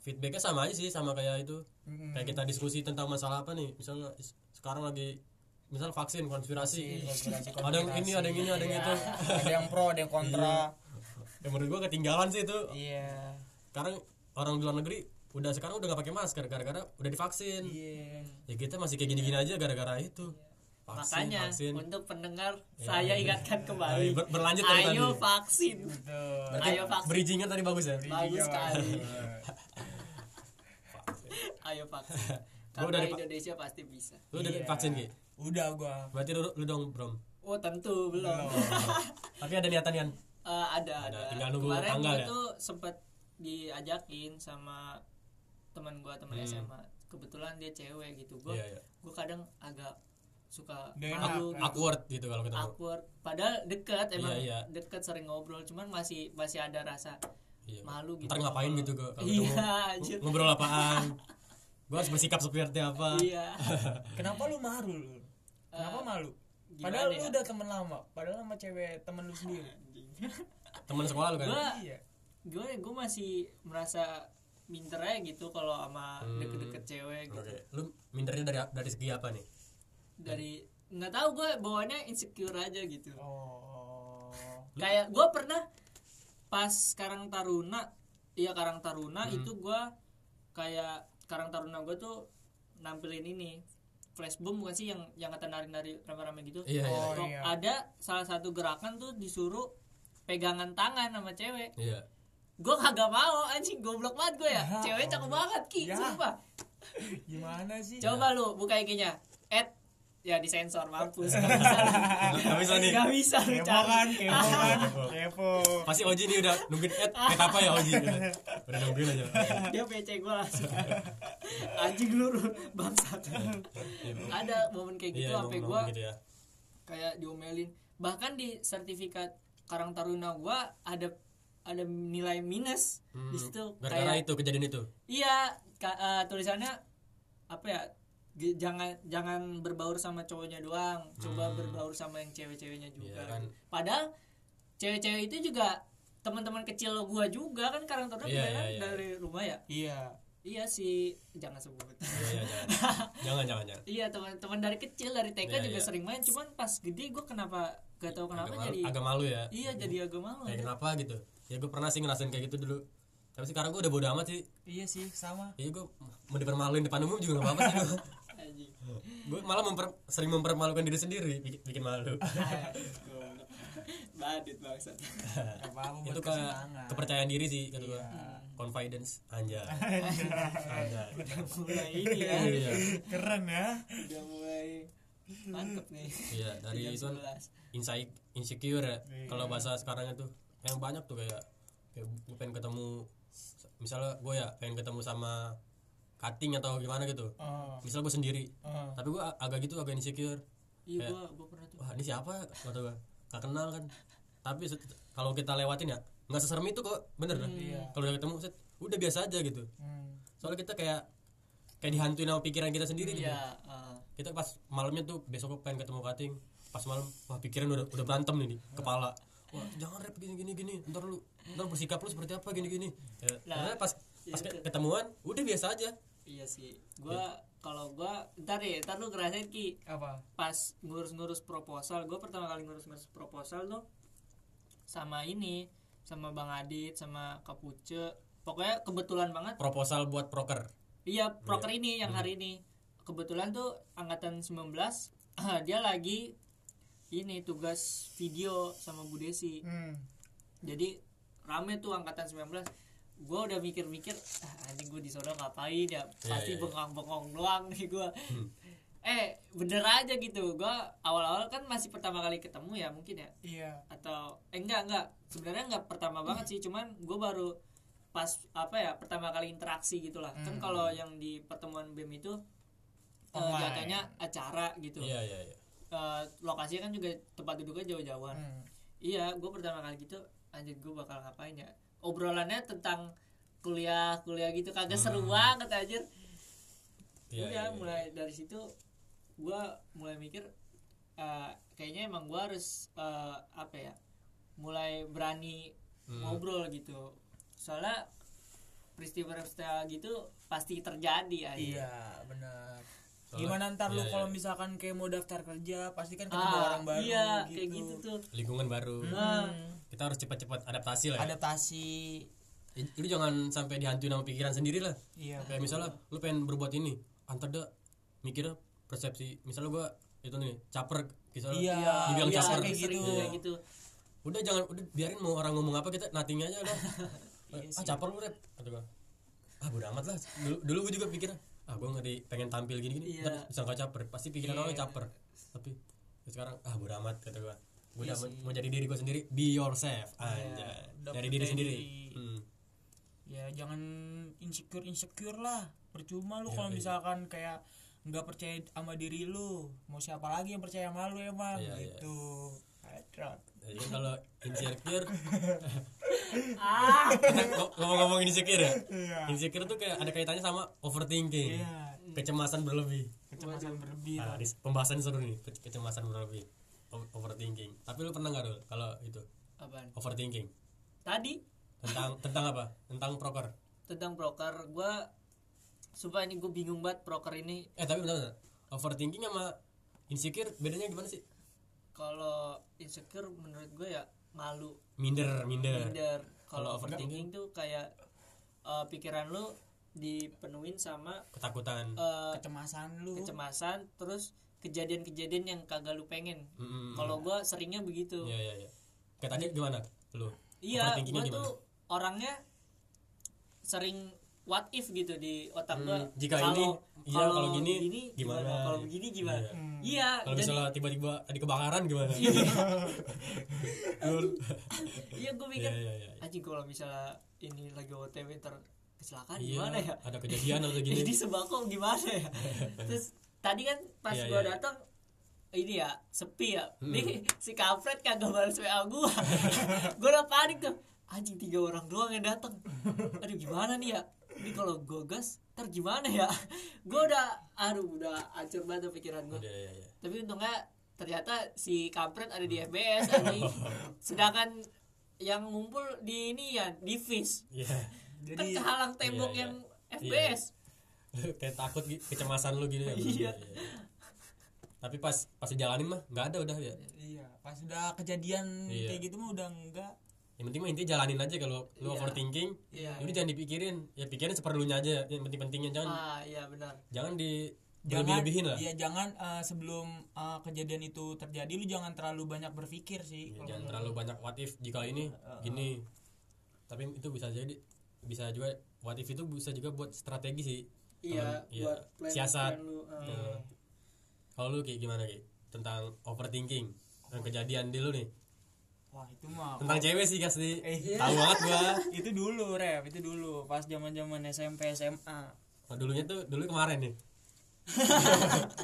Feedbacknya sama aja sih sama kayak itu. Mm-mm. kayak kita diskusi tentang masalah apa nih. Misalnya is- sekarang lagi misal vaksin konspirasi. Konspirasi, ada yang ini ada yang ini ada yang itu. Ada yang pro, ada yang kontra. ya menurut gua ketinggalan sih itu. Iya. sekarang orang di luar negeri udah sekarang udah gak pakai masker gara-gara udah divaksin. Iya. ya kita masih kayak gini-gini aja gara-gara itu vaksin makanya vaksin untuk pendengar saya ingatkan Ayo, kembali ber- berlanjut dari ayo tadi. vaksin Betul. Berarti Ayo vaksin. bridgingnya tadi bagus ya bagus sekali Iya. (laughs) ayo vaksin Gua karena dari Indonesia pasti bisa lu udah Iya. vaksin ki Udah gua. berarti lu, lu dong bro oh tentu belum (laughs) tapi ada niatan Yan Eh, ada Ada, ada tinggal nunggu kemarin tanggal gua ya? tuh sempet diajakin sama teman gua teman Hmm. SMA kebetulan dia cewek gitu gua Iya, iya. gua kadang agak suka Nggak enak, malu kan? awkward gitu kalau ketemu awkward padahal dekat emang Iya, iya. dekat sering ngobrol cuman masih masih ada rasa Iya. malu gitu ntar ngapain gitu ke kalau Iya, anjir. Ngobrol apaan gua harus bersikap seperti apa iya (laughs) Kenapa lu malu lu? Kenapa malu? gimana Padahal lu ya? udah temen lama, padahal sama cewek temen lu sendiri. teman sekolah lu kan gua Iya. gue gue masih merasa minder aja gitu kalau sama Hmm. deket-deket cewek gitu oke lu mindernya dari dari segi apa nih dari nggak tahu gue bawaannya insecure aja gitu Oh. kayak gue pernah pas Karang Taruna iya Karang Taruna Hmm. itu gue kayak Karang Taruna gue tuh nampilin ini flashbomb bukan sih yang yang kata nari-nari rame-rame gitu iya iya Oh, iya. ada salah satu gerakan tuh disuruh pegangan tangan sama cewek iya gue kagak mau anjing goblok banget gue ya Ya cewek cakep banget ki Ya. sumpah Gimana sih? coba lu buka IG-nya at ya disensor mampus. (laughs) Gak bisa nih. Gak bisa lu Kepo cari. kan, kepo kan, (laughs) kepo. pasti Oji nih udah nungguin Ed Ed apa ya Oji? Udah nungguin aja. Dia PC gue langsung. Anjing lu lu, bangsat ada momen kayak gitu iya sampai ngomong gue gitu ya. kayak diomelin. Bahkan di sertifikat Karang Taruna gue ada ada nilai minus Hmm, di situ. Gara-gara kayak itu kejadian itu? Iya, ka- eh, tulisannya apa ya? G- jangan jangan berbaur sama cowoknya doang, coba berbaur sama yang cewek-ceweknya juga. Hmm. Iya kan. Padahal cewek-cewek itu juga teman-teman kecil gua juga kan karang taruna Iya, kan iya, iya. dari rumah ya. Iya. Iya sih, jangan sebut. iya iya jangan (laughs) jangan jangan jangan iya, teman-teman dari kecil dari TK Iya, juga iya. sering main, cuman pas gede gua kenapa gak tahu kenapa agak malu, jadi agak malu ya Iya, jadi agak malu. kayak kenapa gitu ya gue pernah sih ngerasain kayak gitu dulu tapi sekarang gue udah bodo amat sih Iya sih, sama. iya gue mau dipermaluin depan umum juga gak apa-apa sih (laughs) gue malah memper, sering mempermalukan diri sendiri bikin, bikin malu (laughs) apa-apa buat itu ke kepercayaan diri sih kata gue Iya. confidence (laughs) anjay anjay Mulai ini ya. iya Keren ya. Udah mulai mantep nih iya dari itu kan 11. inside insecure ya Iya. kalau bahasa sekarang itu yang banyak tuh kayak kayak gue pengen ketemu misalnya gue ya pengen ketemu sama cutting atau gimana gitu. Oh, misal gue sendiri. Oh. tapi gue agak gitu agak insecure. Iya gua gua pernah tuh. Wah ini siapa? Kata gue gak kenal kan. Tapi kalau kita lewatin ya nggak seserem itu kok. Bener dah Iya. kalau udah ketemu set, udah biasa aja gitu. Hmm. soalnya kita kayak kayak dihantuin sama pikiran kita sendiri gitu. Iya ah. kita pas malamnya tuh besok gue pengen ketemu cutting. Pas malam wah pikiran udah udah berantem nih di kepala. Wah jangan rep gini gini gini. Ntar lu ntar bersikap lu seperti apa? Gini gini. Ya, ternyata pas pas itu. ketemuan udah biasa aja iya sih. Gua kalau gua ntar deh ntar lu ngerasain ki. Apa? Pas ngurus-ngurus proposal gue pertama kali ngurus-ngurus proposal tuh sama ini sama bang Adit sama Kapuce pokoknya kebetulan banget. Proposal buat proker? Iya proker ini yang hari ini. Kebetulan tuh angkatan 19 (clears throat) dia lagi ini tugas video sama Bu Desi. Hmm. jadi rame tuh angkatan 19 gue udah mikir-mikir ah, anjing gue di sono ngapain ya? Pasti iya, iya. bengong-bengong doang nih gue eh bener aja gitu. Gue awal-awal kan masih pertama kali ketemu ya mungkin ya? Iya. Atau eh enggak enggak. Sebenarnya enggak pertama banget sih cuman gue baru pas apa ya pertama kali interaksi gitulah. Kan Hmm. kalau yang di pertemuan bem itu eh, Online. jatuhnya acara gitu. Iya iya iya. Eh, lokasinya kan juga tempat duduknya jauh-jauhan. Hmm. Iya, gue pertama kali gitu, anjir gue bakal ngapain ya? Obrolannya tentang kuliah, kuliah gitu kagak seru banget anjir. Hmm. Iya, Udah iya, iya. mulai dari situ gue mulai mikir eh, kayaknya emang gue harus eh, apa ya? Mulai berani Hmm. ngobrol gitu. Soalnya peristiwa-peristiwa gitu pasti terjadi anjir. iya benar Soalnya- gimana ntar lu iya, kalau iya. misalkan kayak mau daftar kerja pasti kan ketemu Ah, orang baru iya, gitu. kayak gitu tuh. lingkungan baru Hmm. Kita harus cepat-cepat adaptasi lah ya. adaptasi. Lu jangan sampai dihantuin sama pikiran sendiri lah. Iya kayak misalnya lu pengen berbuat ini antar dah mikirnya persepsi. Misalnya gua itu nih caper misalnya Iya, dibilang biasa caper. kayak gitu. kayak gitu. udah jangan udah biarin mau orang ngomong apa kita nating aja udah. (laughs) Iya ah caper lu rep kata gua. Ah bodo amat lah. Dulu, dulu gua juga pikir ah gua di- pengen tampil gini gini Iya. bisa nggak caper pasti pikiran Iya. orang caper. Tapi ya sekarang ah bodo amat kata gua gua Iya udah mau, jadi diri gua sendiri be yourself anjay. udah dari diri sendiri. Diri. Hmm. ya jangan insecure insecure lah. Percuma lu Iya, kalau iya. misalkan kayak nggak percaya sama diri lu. Mau siapa lagi yang percaya sama lu emang Iya, iya. gitu. Headshot. jadi kalau insecure (laughs) Ah, (laughs) ngomong-ngomong insecure ya? Iya. Insecure tuh kayak ada kaitannya sama overthinking iya. kecemasan berlebih. Kecemasan berlebih. Nah, di pembahasan seru nih ke- kecemasan berlebih overthinking. Tapi lu pernah nggak dulu kalau itu. Apaan? overthinking. Tadi? Tentang (laughs) tentang apa? Tentang proker. Tentang proker. Gue sumpah ini gue bingung banget proker ini. Eh tapi bentar. overthinking sama insecure bedanya gimana sih? Kalau insecure menurut gue ya malu. Minder minder. Minder. Kalau overthinking tuh kayak eh, pikiran lu dipenuhin sama ketakutan. eh, kecemasan lu. kecemasan terus kejadian-kejadian yang kagak lu pengen. Mm-mm. kalau gue seringnya begitu. Iya iya iya. Kayak tadi gimana? Lu? Iya gue gimana? tuh orangnya sering what if gitu di otak Hmm, gue jika ini, iya, kalau gini, gimana? kalau begini gimana Iya. iya kalau jadi- misalnya tiba-tiba ada kebakaran gimana? Dul. iya (laughs) gue mikir iya iya iya anjing kalau misalnya ini lagi OTW ntar kecelakaan Iya, gimana ya? ada kejadian atau gini. (laughs) Jadi sembako gimana ya? (laughs) Terus tadi kan pas Iya, gua iya, iya. datang ini ya sepi ya. Hmm. nih si kampret kagak balas WA gua. (laughs) Gua udah panik tuh. Anjing tiga orang doang yang datang aduh gimana nih ya? Ini kalau gua gas ntar gimana ya? Gua udah aduh udah hancur banget tuh pikiran gua. Iya, iya, iya. tapi untungnya ternyata si kampret ada di FBS anjing (laughs) sedangkan yang ngumpul di ini ya di FIS Iya. kan jadi kehalang tembok Iya, iya. yang FBS (laughs) kayak takut kecemasan lu gitu ya. (laughs) Iya. tapi pas pas dijalanin mah nggak ada udah ya. Iya pas udah kejadian Iya. kayak gitu mah udah enggak yang penting mah intinya jalanin aja kalau lu Iya. overthinking Iya. udah jangan dipikirin. Ya pikirin seperlunya aja yang penting-pentingnya. Jangan ah iya benar. jangan di jangan lebihin lah. iya jangan eh, sebelum eh, kejadian itu terjadi lu jangan terlalu banyak berpikir sih Ya, kalau jangan terlalu banyak what if jika ini gini. Tapi itu bisa jadi bisa juga what if itu bisa juga buat strategi sih iya Iya, buat plan siasat. plan lu. Ya. kalau lu kayak gimana Ki? tentang overthinking yang kejadian di lu nih. Wah itu mah tentang cewek sih kasih Eh, tahu banget gua. (laughs) Itu dulu rep itu dulu. Pas zaman zaman SMP SMA oh, dulunya tuh dulu kemarin nih. (laughs)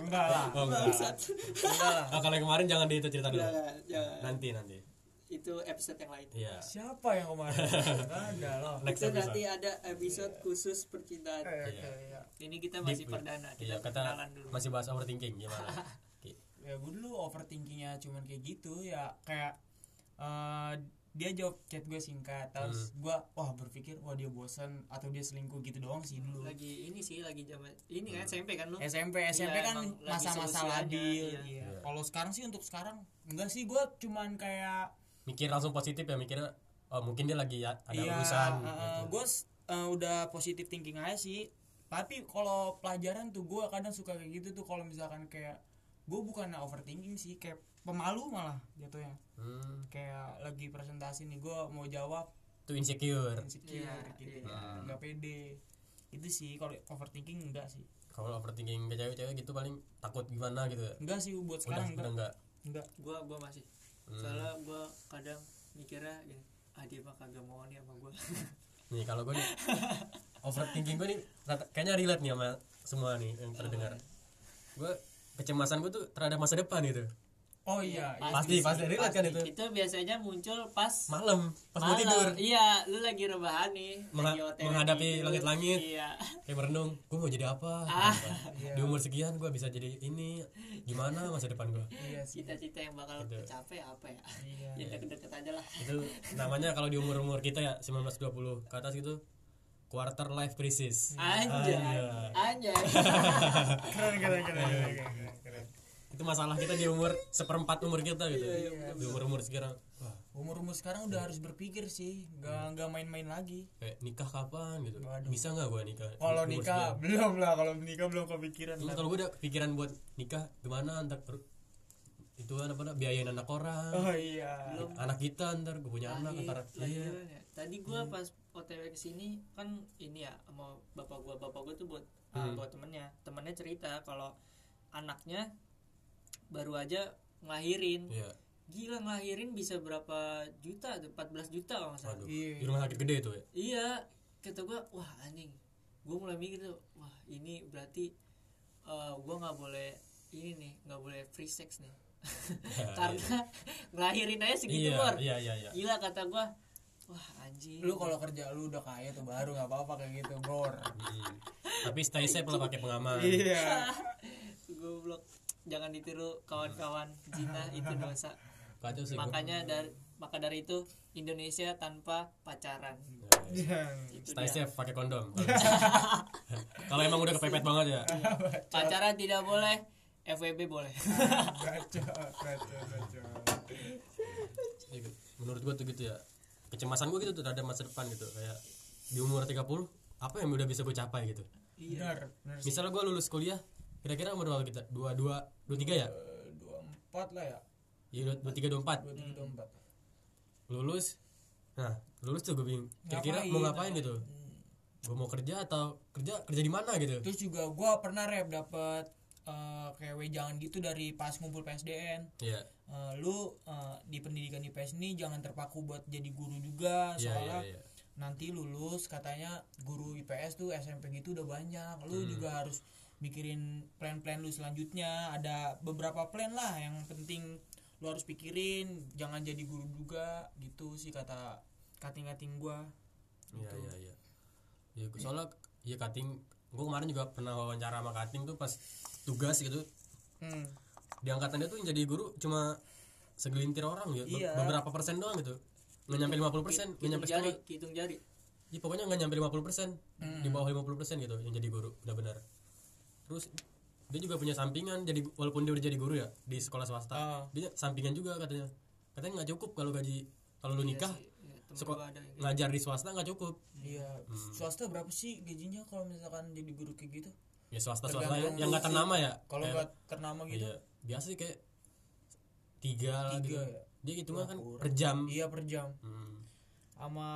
Enggak lah. Oh enggak. Enggak lah. Oh, kalau yang kemarin jangan di itu cerita dulu. Jangan, jangan. nanti nanti itu episode yang lain iya siapa yang kemarin ada loh (laughs) next itu episode nanti ada episode khusus percintaan Eh, Iya. iya. ini kita masih Deep, perdana iya kita kata kenalan dulu masih bahas overthinking gimana (laughs) Ki? ya gue dulu overthinkingnya cuman kayak gitu ya kayak eh, dia jawab chat gue singkat terus Hmm. gue wah berpikir wah dia bosan atau dia selingkuh gitu doang sih dulu lagi ini sih lagi zaman ini Hmm. kan SMP kan lu SMP SMP Iya, kan masa-masa labil iya. iya. Iya. kalau sekarang sih untuk sekarang enggak sih gue cuman kayak mikir langsung positif ya mikirnya oh mungkin dia lagi ya, ada iya urusan gitu. gue udah positif thinking aja sih. Tapi kalau pelajaran tuh gue kadang suka kayak gitu tuh kalau misalkan kayak gue bukan overthinking sih kayak pemalu malah jatuhnya. Hmm, kayak lagi presentasi nih gue mau jawab tuh insecure. Insecure Iya, gitu iya. nggak pede. Itu sih kalau overthinking enggak sih. Kalau overthinking ke cewek-cewek gitu paling takut gimana gitu ya? Enggak sih buat udah sekarang udah enggak. enggak? Enggak. Gua gua masih Hmm. soalnya gua kadang mikirnya gini ah dia mah kagak mau nih sama gua. (laughs) Nih kalau gue nih (laughs) overthinking gue nih kayaknya relate nih sama semua nih yang terdengar. Gue kecemasan gue tuh terhadap masa depan gitu oh iya iya. pasti pasti relate kan itu itu biasanya muncul pas malam pas mau malam. tidur iya lu lagi rebahan nih lagi menghadapi langit-langit. iya kayak merenung gue mau jadi apa Ah. (laughs) Iya. di umur sekian gue bisa jadi ini gimana masa depan gue iya sih cita-cita yang bakal Gitu. tercapai apa ya iya ya deket-deket aja lah itu namanya kalau di umur umur kita ya 19-20 ke atas gitu quarter life crisis anjay Anjay. anjay (laughs) keren keren keren keren, keren, keren. Itu masalah kita di umur seperempat umur kita gitu. Di umur umur sekarang. Wah. Umur umur sekarang udah harus berpikir sih. Nggak nggak main-main lagi. Kayak nikah kapan gitu. Waduh. bisa nggak gue nikah? Kalau nikah sekian. belum lah. Kalau nikah belum kepikiran kalau gue udah kepikiran buat nikah gimana? Ntar itu kan apa dah, biayain anak orang. Oh iya. Anak kita ntar gue punya anak ntar iya ya? tadi gua pas OTW ke sini kan ini ya sama bapak gua. Bapak gua tuh buat uh, Hmm. buat temennya. Temennya cerita kalau anaknya baru aja ngelahirin. Iya. Gila ngelahirin bisa berapa juta? Tuh 14 juta kalau nggak salah. Waduh Iya. di rumah sakit gede itu ya? Iya kata gua wah anjing. Gua mulai mikir tuh wah ini berarti uh, gua nggak boleh ini nih nggak boleh free sex nih. Ya, (laughs) (laughs) karena ngelahirin aja segitu iya Bor. iya iya iya. Gila kata gua wah anjing. Lu kalau kerja lu udah kaya tuh baru nggak apa-apa kayak gitu bor Hmm. tapi stay safe lah pakai pengaman. Iya. (laughs) Goblok jangan ditiru kawan-kawan zina itu dosa. Kacau sih makanya dari maka dari itu Indonesia tanpa pacaran. Iya. itu stay safe pakai kondom. (laughs) Kalau emang udah kepepet banget ya. Pacaran tidak boleh FWB boleh. Iya, menurut gua tuh gitu ya. Kecemasan gua gitu tuh terhadap masa depan gitu. Kayak di umur 30 apa yang udah bisa gue capai gitu? Benar benar sih. Misalnya gua lulus kuliah kira-kira umur berapa kita? Dua dua dua tiga ya? Dua empat lah ya. Iya dua tiga dua empat. Dua tiga dua empat. Lulus? Nah lulus tuh gue bingung. Kira-kira mau ngapain? gitu? Gue mau kerja atau kerja kerja di mana gitu? Terus juga gua pernah rep dapet eh, kayak wejangan gitu dari pas ngumpul PSDN iya. Eh, lu eh, di pendidikan IPS ini jangan terpaku buat jadi guru juga iya soalnya iya. nanti lulus katanya guru IPS tuh SMP gitu udah banyak. Lu Hmm. juga harus mikirin plan-plan lu selanjutnya. Ada beberapa plan lah yang penting lu harus pikirin. Jangan jadi guru juga gitu sih kata kating-kating gua. Iya iya iya. Ya gua soalnya ya cutting gue kemarin juga pernah wawancara sama cutting tuh pas tugas gitu. Hmm. di angkatan dia tuh yang jadi guru cuma segelintir orang ya Iya. beberapa persen doang gitu. Nggak nyampe 50 persen nggak hitung nyampe jari hitung jari. Ya, pokoknya nggak nyampe 50 persen Hmm. di bawah 50 persen gitu yang jadi guru udah benar terus dia juga punya sampingan jadi walaupun dia udah jadi guru ya di sekolah swasta Ah. dia sampingan juga katanya katanya nggak cukup kalau gaji kalau lu nikah Iya, Seko- gua ada yang gitu. ngajar di swasta nggak cukup iya Hmm. swasta berapa sih gajinya kalau misalkan jadi guru kayak gitu ya swasta swasta Tergantung yang nggak sih. ternama ya kalau Kayak- nggak ternama gitu iya, biasa sih kayak tiga, lah Tiga gitu. ya? dia hitungnya Wah, kan per jam iya per jam Hmm. sama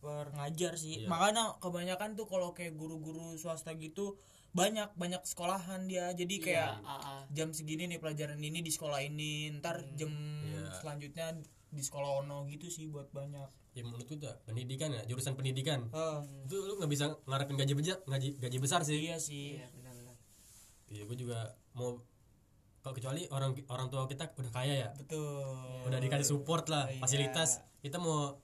pengajar sih Iya. makanya kebanyakan tuh kalau kayak guru-guru swasta gitu banyak banyak sekolahan dia. Jadi kayak Iya, ah, jam segini nih pelajaran ini di sekolah ini ntar jam Iya. selanjutnya di sekolah ono gitu sih buat banyak. Ya menurut gue tuh pendidikan ya jurusan pendidikan. Eh, itu lu nggak bisa ngarepin gaji besar gaji gaji besar sih. Iya sih. Iya, benar-benar. iya gue juga mau kalau kecuali orang orang tua kita udah kaya ya. Betul. Udah dikasih support lah Iya. fasilitas. Kita mau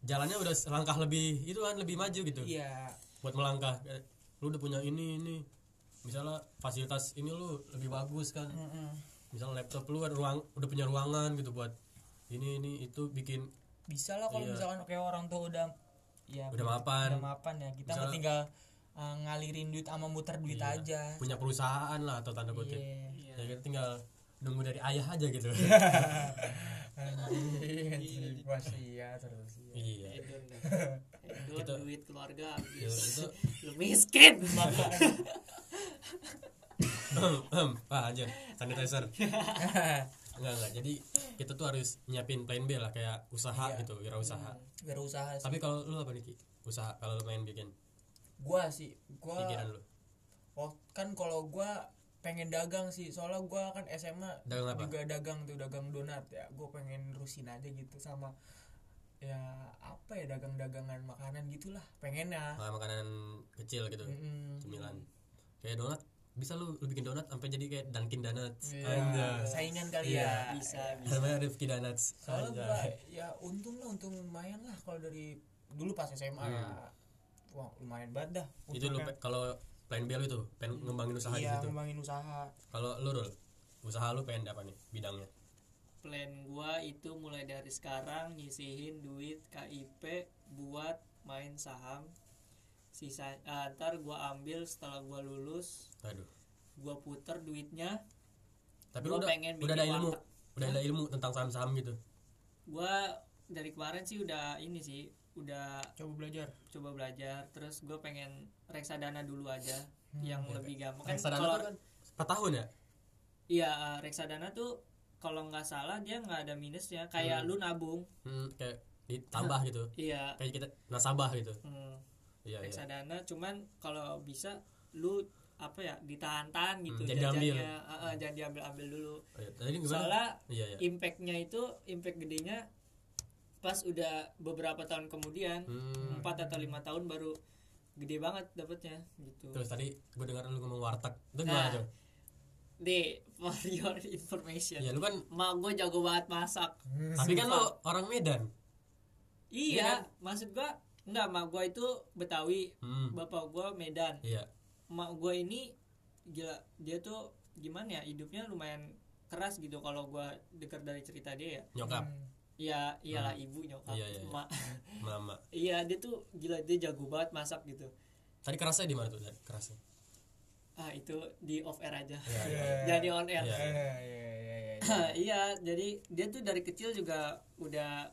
jalannya udah selangkah lebih itu kan lebih maju gitu. Iya. Buat melangkah lu udah punya ini ini misalnya fasilitas ini lu lebih bagus kan Mm-mm. misalnya laptop lu ada ruang udah punya ruangan gitu buat ini ini itu bikin bisa lah kalau Iya. misalkan kayak orang tua udah ya Udah mapan. udah mapan ya kita Misalnya- tinggal uh, ngalirin duit sama muter duit Iya. aja punya perusahaan lah atau tanda kutip Iya. ya kita tinggal nunggu dari ayah aja gitu (laughs) (laughs) anjing anjing pasti ya terus ya. iya Edon, Gitu. duit keluarga habis. Itu. (laughs) Lu miskin ah anjir (laughs) sanitizer. (laughs) Enggak enggak. Jadi kita tuh harus nyiapin plan B lah kayak usaha Iya. gitu wira usaha biar usaha sih. Tapi kalau lu apa nih Ki? usaha kalau lu main bikin? Gua sih gua pikiran lu. Oh, kan kalau gua pengen dagang sih. Soalnya gua kan SMA Dagang apa? juga dagang tuh dagang donat ya. Gua pengen nerusin aja gitu sama ya apa ya dagang-dagangan makanan gitulah pengen ya Nah, makanan kecil gitu. Mm-mm. cemilan. Kayak donat bisa lu, lu bikin donat sampai jadi kayak Dunkin Donuts. Iya, Anjay. saingan kali Iya. ya bisa bisa. Namanya Rifki Donuts. Soalnya gua ya untung lah untung lumayan lah kalau dari dulu pas SMA ya wah lumayan banget dah itu lu kalau plan B lu itu pengen ngembangin usaha di iya situ? ngembangin usaha. Kalau lu Rul usaha lu pengen apa nih bidangnya plan gua itu mulai dari sekarang nyisihin duit KIP buat main saham. Sisa ah, ntar gua ambil setelah gua lulus aduh. gua puter duitnya. Tapi Gua udah pengen udah ada ilmu warteg. udah ada ilmu tentang saham-saham gitu. Gua dari kemarin sih udah ini sih udah coba belajar? coba belajar. Terus gue pengen reksadana dulu aja yang lebih gampang. Kan reksadana kalau tuh kan per tahun ya? Iya uh, reksadana tuh kalau nggak salah dia nggak ada minusnya. Kayak lu nabung. Hmm, kayak ditambah gitu. (laughs) Iya. Kayak kita nasabah gitu. Hmm, iya iya. Reksadana cuman kalau bisa lu apa ya ditahan-tahan gitu Hmm, jadi diambil. uh, uh, jangan diambil-ambil dulu. Oh, iya. tadi gimana? Soalnya iya iya. impactnya itu impact gedenya pas udah beberapa tahun kemudian Hmm. empat atau lima tahun baru gede banget dapatnya gitu. Terus tadi gue dengar lu ngomong warteg. Itu Nah, gimana tuh Deh, for (laughs) your information. ya lu kan Mak gue jago banget masak. tapi kan lu orang Medan Iya Iya, maksud gua enggak mak gua itu Betawi, hmm. bapak gua Medan. iya Mak gua ini gila, dia tuh gimana ya hidupnya lumayan keras gitu kalau gua dengar dari cerita dia ya. nyokap Iya, iyalah ibu nyokap. Iya, iya, iya. Mak. mama (laughs) iya, dia tuh gila dia jago banget masak gitu. tadi kerasnya di mana tuh tadi kerasnya Ah, itu di off air aja. Iya, iya. (laughs) Jadi on air. Iya. iya iya iya (clears throat) iya jadi dia tuh dari kecil juga udah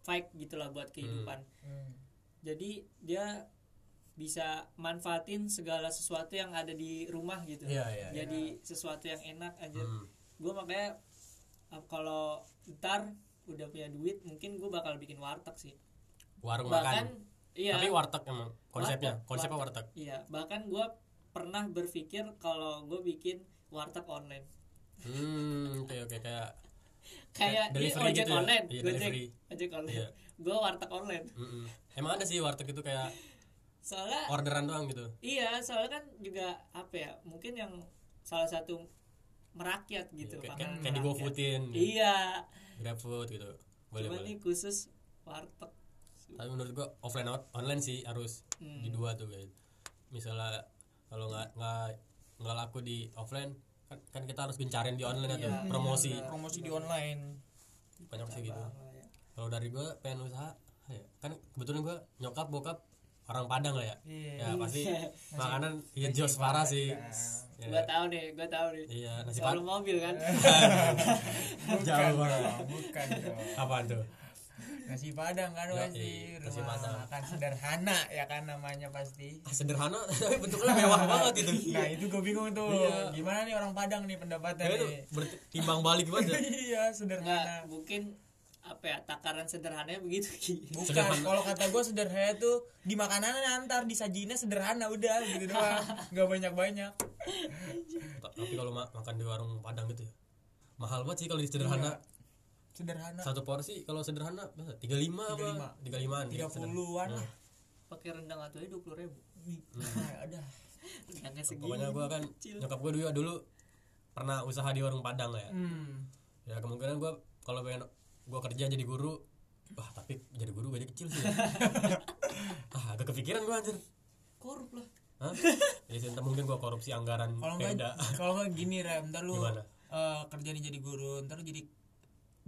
fight gitulah buat kehidupan Hmm. jadi dia bisa manfaatin segala sesuatu yang ada di rumah gitu Iya, iya, jadi sesuatu yang enak aja Hmm. gue makanya uh, kalau ntar udah punya duit mungkin gue bakal bikin warteg sih warung bahkan makan iya tapi warteg emang konsepnya Warteg, konsepnya warteg. warteg iya bahkan gue pernah berpikir kalau gue bikin warteg online. Hmm oke oke kayak kayak ini ojek gitu ya? online Iya, Gojek, ojek online. Iya. gue warteg online. Mm-mm. emang ada sih warteg itu kayak soalnya orderan doang gitu? Iya soalnya kan juga apa ya mungkin yang salah satu merakyat gitu Iya, kayak, kayak, di. GoFoodin iya. GrabFood gitu. Boleh cuman boleh. ini khusus warteg. Tapi menurut gua offline out online sih harus Hmm. di dua tuh guys. Misalnya kalau nggak nggak nggak laku di offline kan, kan kita harus gencarin di online atau Iya, promosi. promosi di online. Banyak sih gitu. Ya. kalau dari gua pengen usaha ya, kan kebetulan gua nyokap bokap orang Padang lah ya. Iya. ya pasti (laughs) makanan ya jos parah sih. Ya, gua tahu deh gua tahu deh iya nasi selalu padang mobil kan? (laughs) Jauh banget. Bukan apaan tuh nasi padang kan pasti nasi rumah padang. makan sederhana ya kan namanya pasti. Ah, sederhana (laughs) tapi bentuknya mewah banget gitu nah itu gue bingung tuh. Iya. gimana nih orang padang nih pendapatnya nih? bertimbang balik banget ya. (laughs) iya sederhana. Mungkin apa ya takaran sederhananya begitu bukan kalau kata gue sederhana tuh di makanan antar disajiinnya sederhana udah gitu doang. (laughs) Nggak banyak banyak Ta- tapi kalau ma- makan di warung padang gitu ya mahal banget sih kalau di sederhana sederhana satu porsi kalau sederhana berapa? tiga lima apa tiga limaan tiga puluhan lah pakai rendang atau dua puluh ribu Wih, ah, (laughs) ada rendangnya segini pokoknya gue kan kecil. nyokap gue dulu dulu pernah usaha di warung padang lah ya hmm. ya kemungkinan gue kalau pengen gue kerja jadi guru wah tapi jadi guru gaji kecil sih ya. (laughs) ah agak kepikiran gue anjir korup lah Hah? ya sih, entah mungkin gue korupsi anggaran kalau nggak kalau nggak gini rem ntar lu Gimana? eh, kerja nih jadi guru ntar lu jadi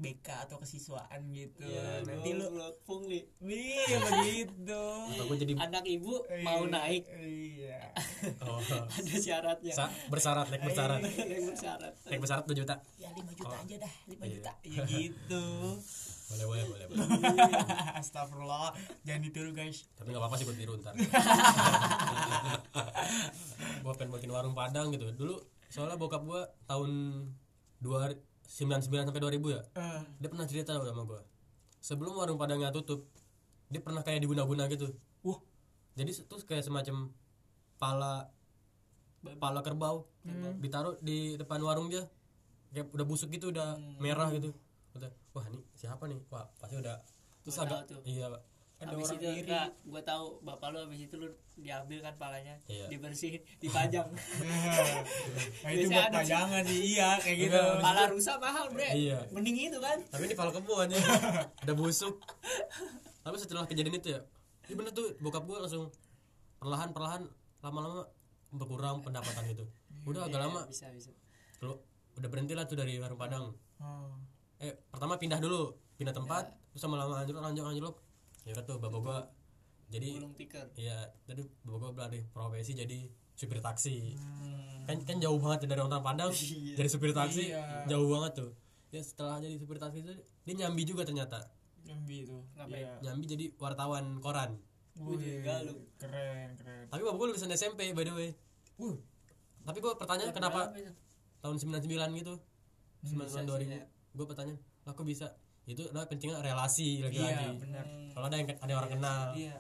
BK atau kesiswaan gitu ya nanti lu pungli Wih, begitu. gue jadi anak ibu mau naik Iya. oh, (laughs) ada syaratnya sa- bersyarat naik bersyarat yang bersyarat naik bersyarat 2 juta Ya 5 juta Oh. aja dah, 5 Iya. juta. (laughs) Ya gitu. boleh boleh boleh, boleh. (laughs) Astagfirullah, jangan ditiru guys. tapi nggak apa-apa sih gue tiru ntar gue pengen bikin warung padang gitu dulu soalnya bokap gue tahun dua sembilan sembilan sampai 2000 ya? Eh, dia pernah cerita sama gue sebelum warung padangnya tutup dia pernah kayak diguna-guna gitu. Wah, jadi itu kayak semacam pala pala kerbau ditaruh di depan warung dia. Kayak udah busuk gitu udah merah gitu. Udah wah ini siapa nih? Wah pasti udah. Terus Gua agak tuh. iya ada Habis orang itu iri. enggak, gue tahu bapak lu habis itu lu diambil kan palanya, Iya. dibersihin, dipajang. (laughs) (laughs) Nah, itu buat pajangan sih, iya kayak gitu. Enggak, Pala rusa mahal, Bre. Iya. Mending itu kan. tapi ini pala kebo aja (laughs) udah busuk tapi setelah kejadian itu ya iya bener tuh bokap gue langsung perlahan perlahan lama-lama berkurang pendapatan gitu udah agak lama Bisa, bisa. lu udah berhenti lah tuh dari warung padang Oh. eh pertama pindah dulu pindah tempat terus lama-lama anjlok anjlok anjlok ya kan tuh bapak gua jadi Gulung tikar. iya jadi bapak gua beralih profesi jadi supir taksi Hmm. kan kan jauh banget ya dari orang Padang (laughs) Iya. jadi supir taksi Iya. jauh banget tuh ya setelah jadi supir taksi itu dia nyambi juga ternyata Jambi itu. Ngapain? Iya. nyambi jadi wartawan koran Wih, galuh. keren, keren. tapi bapak gua lulusan SMP by the way Wuh, tapi gua pertanyaan kenapa tahun 99 gitu 99 bisa 2000 sih, ya. gue pertanyaan lah kok bisa itu nah kencingnya relasi lagi-lagi iya, benar. kalau ada yang ada orang kenal Iya.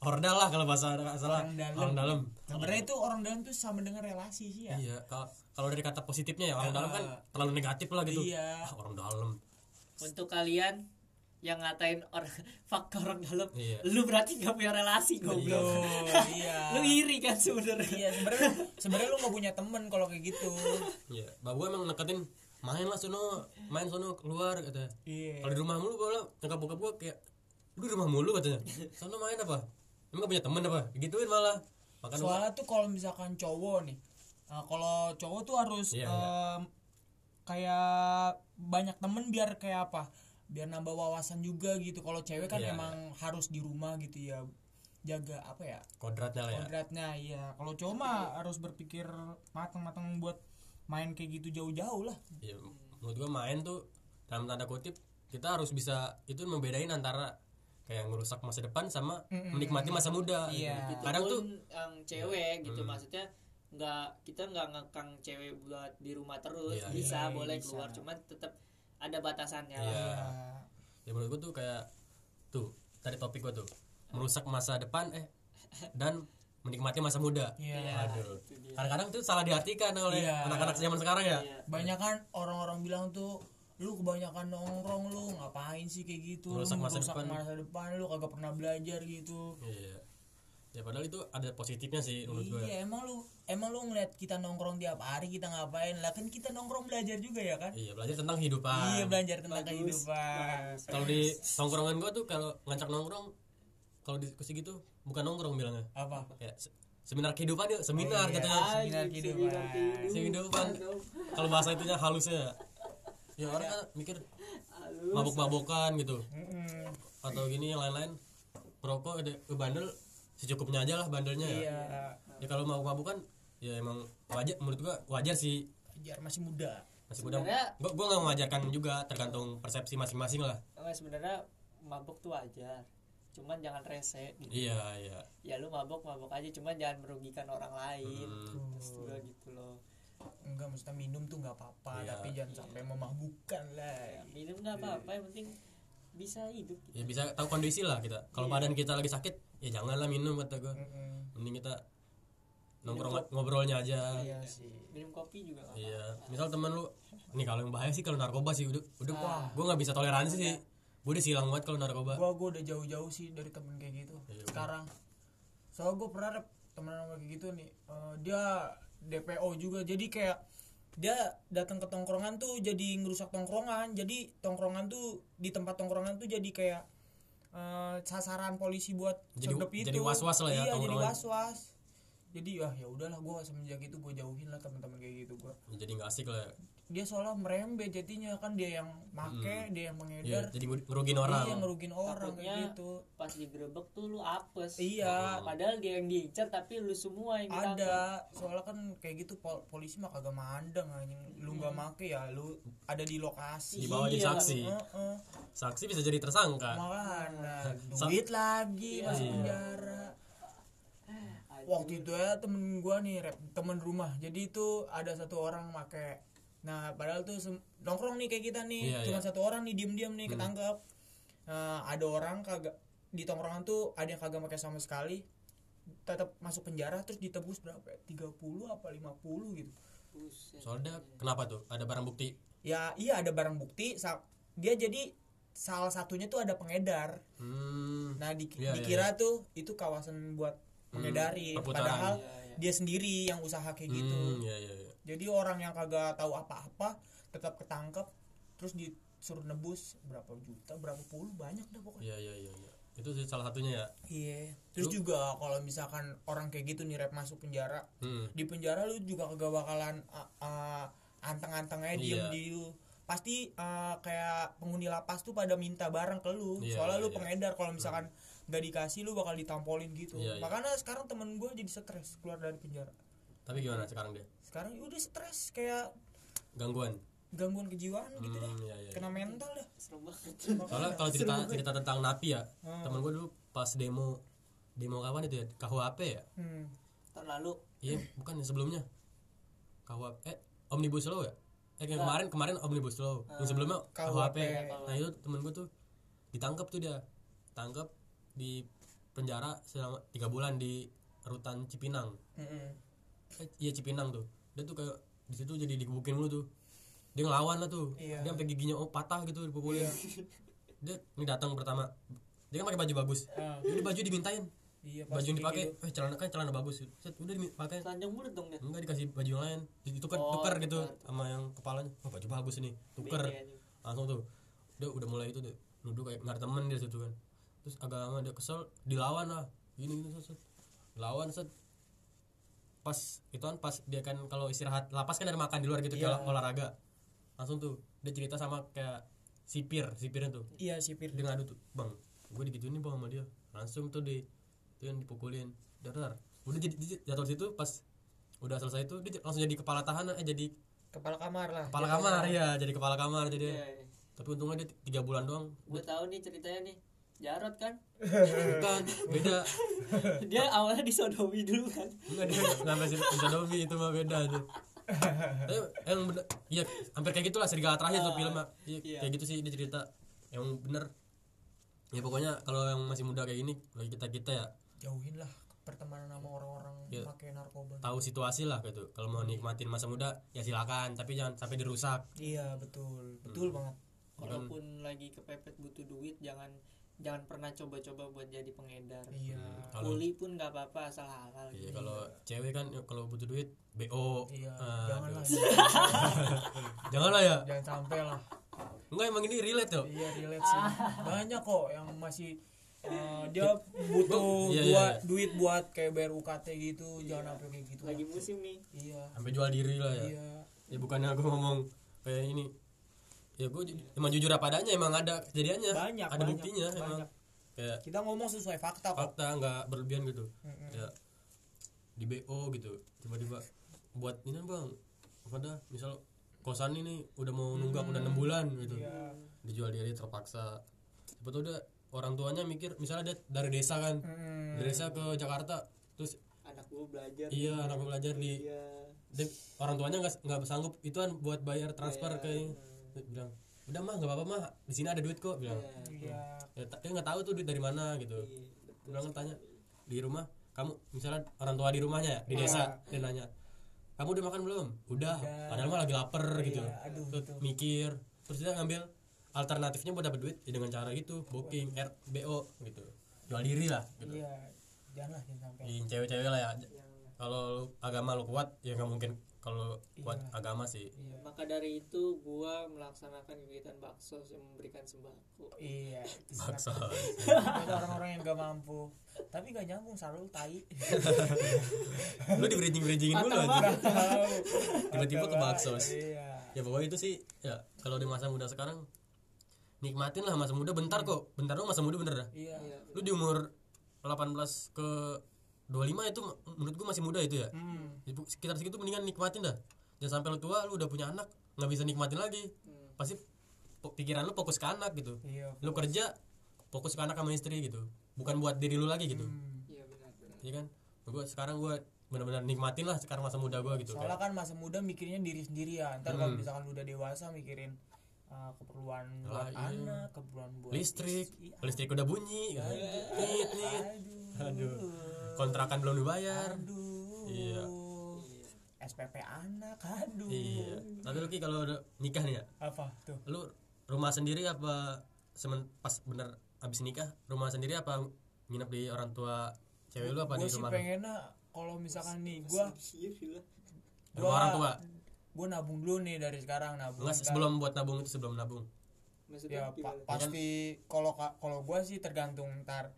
ordal lah kalau bahasa nggak salah Orang dalam. orang dalam Sebenarnya itu orang dalam tuh sama dengan relasi sih ya. iya kalau kalau dari kata positifnya ya orang Ya. dalam kan terlalu negatif lah gitu Iya. ah, orang dalam Untuk kalian yang ngatain orang (laughs) faktor orang dalam, Iya. lu berarti gak punya relasi goblok. Iya. (laughs) Lu iri kan sebenarnya. Iya, sebenarnya sebenarnya lu gak punya temen kalau kayak gitu. iya babu emang neketin main lah sono main sono keluar kata Iya. kalau di rumah mulu gue nyokap bokap gue kayak lu di rumah mulu katanya sono main apa emang gak punya temen apa gituin malah makanya gua- Soalnya tuh kalau misalkan cowok nih, nah, kalau cowok tuh harus Iya, em, kayak banyak temen biar kayak apa? Biar nambah wawasan juga gitu. Kalau cewek kan Iya, emang harus di rumah gitu ya, jaga apa ya? kodratnya lah ya Kodratnya iya. Kalau cowok mah harus berpikir matang-matang buat main kayak gitu jauh-jauh lah. Iya, menurut gua main tuh dalam tanda kutip kita harus bisa itu membedain antara kayak ngerusak masa depan sama menikmati masa muda. Iya. gitu. Kadang tuh yang cewek gitu maksudnya nggak kita nggak ngekang cewek buat di rumah terus Iya, bisa iya, boleh bisa. keluar cuman tetap ada batasannya Iya. lah. ya menurut gua tuh kayak tuh tadi topik gua tuh merusak masa depan eh dan menikmati masa muda. Iya. Aduh. Kadang-kadang tuh salah diartikan oleh Iya. anak-anak zaman sekarang ya. Iya. Banyak kan orang-orang bilang tuh lu kebanyakan nongkrong lu ngapain sih kayak gitu Merusak lu masa merusak depan. masa depan lu kagak pernah belajar gitu Iya. Ya padahal itu ada positifnya sih menurut iya emang lu emang lu ngeliat kita nongkrong tiap hari kita ngapain lah kan kita nongkrong belajar juga ya kan Iya, belajar tentang kehidupan. iya belajar tentang Bagus. kehidupan Kalau di tongkrongan gua tuh kalau ngajak nongkrong kalau diskusi gitu bukan nongkrong bilangnya. apa Kayak se- seminar kehidupan yuk, seminar iya. katanya. Seminar kehidupan. Kehidupan. Kalau bahasa itunya halusnya. Ya orang kan mikir mabok-mabokan gitu atau gini yang lain-lain merokok ada ke bandel secukupnya aja lah bandelnya ya. iya Ya kalau mabuk-mabukan ya emang wajar menurut gua wajar sih biar masih muda masih muda. Gua gua nggak mengajarkan juga tergantung persepsi masing-masing lah. Nggak, sebenarnya mabuk tuh wajar cuman jangan rese gitu. Iya, iya. ya lu mabok mabok aja. Cuman jangan merugikan orang lain. Hmm. Terus juga gitu loh. Enggak maksudnya minum tuh nggak apa-apa Iya. tapi jangan sampai memabukkan lah ya, minum nggak apa-apa yang penting bisa hidup ya bisa tahu kondisi lah kita. Kalau badan kita lagi sakit ya janganlah minum kata gue Mm-mm. mending kita nongkrong ngobrolnya aja. Iya sih. Minum kopi juga nggak iya. misal temen lu nih kalau yang bahaya sih kalau narkoba sih udah udah. Ah. gue nggak bisa toleransi sih gue udah silang banget kalau narkoba. Gua gua udah jauh-jauh sih dari temen kayak gitu Iya, sekarang. Soalnya gua pernah ada temen sama kayak gitu nih Eh, dia DPO juga jadi kayak dia datang ke tongkrongan tuh jadi ngerusak tongkrongan jadi tongkrongan tuh di tempat tongkrongan tuh jadi kayak eh, sasaran polisi buat Jadi- itu jadi was-was lah ya iya jadi tongkrongan. was was jadi wah ya udahlah gua semenjak itu gua jauhin lah teman-teman kayak gitu Ya, jadi nggak asik lah dia soalnya merembet jadinya kan dia yang make dia yang ya mengedar jadi ngerugin orang. Iya ngerugin orang Takutnya kayak gitu. pas digerebek tuh lu apes. Iya. Padahal dia yang diincar tapi lu semua yang ditangkap. Ada soalnya kan kayak gitu pol- polisi mah kagak mandang anjing. Lu nggak make ya lu ada di lokasi. Di bawah jadi Iya. saksi. Heeh. saksi bisa jadi tersangka. Makanya Sa- duit lagi masuk Iya. penjara waktu itu ya temen gua nih rep, temen rumah. Jadi itu ada satu orang make nah padahal tuh sem- nongkrong nih kayak kita nih Iya, cuma iya. satu orang nih diem-diem nih ketangkep nah, ada orang kagak di tongkrongan tuh ada yang kagak pakai sama sekali tetap masuk penjara terus ditebus berapa ya? 30 apa 50 gitu Buset. soalnya kenapa tuh ada barang bukti ya iya ada barang bukti sa- dia jadi salah satunya tuh ada pengedar hmm nah di- Iya, iya, dikira tuh itu kawasan buat mengedarin perputaran. padahal Iya, iya. dia sendiri yang usaha kayak gitu hmm, ya, ya, ya. Jadi orang yang kagak tahu apa-apa tetap ketangkep terus disuruh nebus berapa juta berapa puluh banyak dah pokoknya Iya, iya, iya, iya. Itu sih salah satunya ya. iya terus juga kalau misalkan orang kayak gitu nih rep masuk penjara Hmm. di penjara lu juga kagak bakalan uh, uh, anteng-antengnya diem Iya. di lu pasti uh, kayak penghuni lapas tuh pada minta barang ke lu Iya, soalnya iya, lu iya. pengedar kalau misalkan nggak dikasih lu bakal ditampolin gitu Iya, iya. makanya sekarang temen gue jadi stres keluar dari penjara Tapi gimana sekarang dia? sekarang ya udah stres kayak Gangguan. gangguan kejiwaan gitu dah Hmm, iya, iya. kena mental dah banget Soalnya kalau cerita cerita tentang napi ya, Hmm. temen gue dulu pas demo demo kapan itu ya? KUHP ya? hmm. tahun lalu Iya, bukan yang sebelumnya. KUHP eh Omnibus Law ya? Eh yang kemarin kemarin Omnibus Law. Yang sebelumnya KUHP. KUHP. Nah, itu temen gue tuh ditangkap tuh dia. Tangkap di penjara selama tiga bulan di rutan Cipinang. Mm-mm. eh, iya Cipinang tuh. Dia tuh kayak di situ jadi digebukin mulu tuh. Dia ngelawan lah tuh. Iya. dia sampai giginya oh patah gitu dipukulin. Dia ini datang pertama. Dia kan pakai baju bagus. Ah, jadi baju dimintain. Iya baju yang dipakai gitu. eh celana kan celana bagus. Set, udah dipakai telanjang mulut dong dia. Enggak dikasih baju yang lain. Ditukar Oh, tukar gitu tukar. sama yang kepalanya. Oh baju bagus ini. Tukar nih. langsung tuh. Dia udah mulai itu deh nuduh kayak ada temen dia situ kan. Terus agak lama dia kesel dilawan lah. Gini gini set, set. lawan set pas itu kan pas dia kan kalau istirahat lapas kan ada makan di luar gitu Iya. kayak olahraga. Langsung tuh dia cerita sama kayak sipir sipirnya tuh. Iya sipir dia ngadu tuh bang gue digituin nih bang sama dia. Langsung tuh di itu yang dipukulin. Dar udah jadi jatuh situ pas udah selesai itu dia langsung jadi kepala tahanan eh jadi kepala kamar lah. Kepala kamar ya jadi kepala kamar jadi Iya, iya. tapi untungnya dia tiga bulan doang. Gue tahu nih ceritanya nih Jarot kan? (laughs) Bukan. Beda. Dia awalnya disodomi dulu kan. Enggak dia nggak sampai bisa domi itu mah beda aja tapi emang bener. Iya hampir kayak gitulah serigala terakhir tuh film Mak. iya, Iya. kayak gitu sih dia cerita. Emang bener. Ya pokoknya kalau yang masih muda kayak gini bagi kita kita ya. Jauhin lah pertemanan sama orang-orang Iya. pakai narkoba. Tahu situasi lah gitu. Kalau mau nikmatin masa muda ya silakan. Tapi jangan sampai dirusak. Iya betul. Betul banget. Walaupun lagi kepepet butuh duit jangan jangan pernah coba-coba buat jadi pengedar. Iya. Kalau kuli pun nggak apa-apa asal halal iya gitu. kalau cewek kan ya, kalau butuh duit bo iya Ah, janganlah. aduh. (laughs) janganlah ya. Jangan sampai lah. Enggak emang ini relate tuh. Iya relate sih. Banyak kok yang masih eh, (laughs) dia butuh Iya, iya, buat iya. duit buat kayak bayar UKT gitu jangan sampai kayak gitu lagi musim nih. Iya. Sampai jual diri lah ya. Iya. Ya bukannya aku ngomong kayak ini ya gue emang jujur apa adanya emang ada kejadiannya. Banyak, ada banyak, buktinya emang. Banyak. kayak kita ngomong sesuai fakta kok. fakta nggak berlebihan gitu. Mm-mm. ya di bo gitu tiba-tiba buat ini bang apa dah misal kosan ini udah mau nunggak udah enam bulan gitu. Iya. dijual diri terpaksa. Betul udah orang tuanya mikir misalnya dia dari desa kan Mm. dari desa ke Jakarta terus anak gue belajar iya anak gue belajar di iya dia- orang tuanya nggak nggak sanggup itu kan buat bayar transfer Bayar, ke bilang udah mah nggak apa-apa mah. Di sini ada duit kok bilang. Iya ya, ta- dia nggak tahu tuh duit dari mana gitu. Iya, bilang tanya di rumah kamu misalnya orang tua di rumahnya ya di desa dia nanya kamu udah makan belum? Udah. Padahal mah lagi lapar gitu. aduh, Terus mikir terus dia ngambil alternatifnya buat dapet duit ya dengan cara itu booking RBO gitu. Jual diri lah gitu. Iya janganlah jangan sampai. Cewek-cewek lah ya. Kalau lu- agama lu kuat ya nggak mungkin kalau kuat Iya. agama sih. Maka dari itu gua melaksanakan kegiatan bakso yang memberikan sembako. Iya. Bakso. Buat (laughs) orang-orang yang gak mampu. Tapi gak nyambung selalu tai. (laughs) Lu di bridging bridgingin dulu aja tiba-tiba ke bakso. Iya. Ya pokoknya itu sih ya kalau di masa muda sekarang nikmatin lah masa muda bentar kok. Bentar dong masa muda bener dah. Iya. Iya, lu di umur 18 ke 25 itu menurut gua masih muda itu ya. Hmm. Sekitar segitu mendingan nikmatin dah. Jangan sampai lu tua lu udah punya anak nggak bisa nikmatin lagi. Hmm. pasti pikiran lu fokus ke anak gitu. Iya lu kerja fokus ke anak sama istri gitu. Bukan buat diri lu lagi gitu. Hmm. iya benar benar. Iya kan? Gua sekarang gua benar-benar nikmatin lah sekarang masa muda gua gitu soalnya kayak kan masa muda mikirnya diri sendiri ya ntar kalau misalkan lu udah dewasa mikirin uh, keperluan buat iya. anak keperluan buat listrik. istri. listrik udah bunyi. Kan? nit nit. Aduh. Aduh kontrakan belum dibayar. Aduh. Iya. SPP anak aduh. Iya. Tapi lu Ki kalau udah nikah nih ya. Apa tuh? Lu rumah sendiri apa semen pas bener abis nikah rumah sendiri apa nginep di orang tua cewek lu apa gue di sih rumah lu? pengennya kalau misalkan nih gue Di rumah orang tua? Gue nabung dulu nih dari sekarang nabung enggak Ntar- sebelum buat nabung itu sebelum nabung. Maksudnya ya pa- pasti kalau ka- kalau gue sih tergantung ntar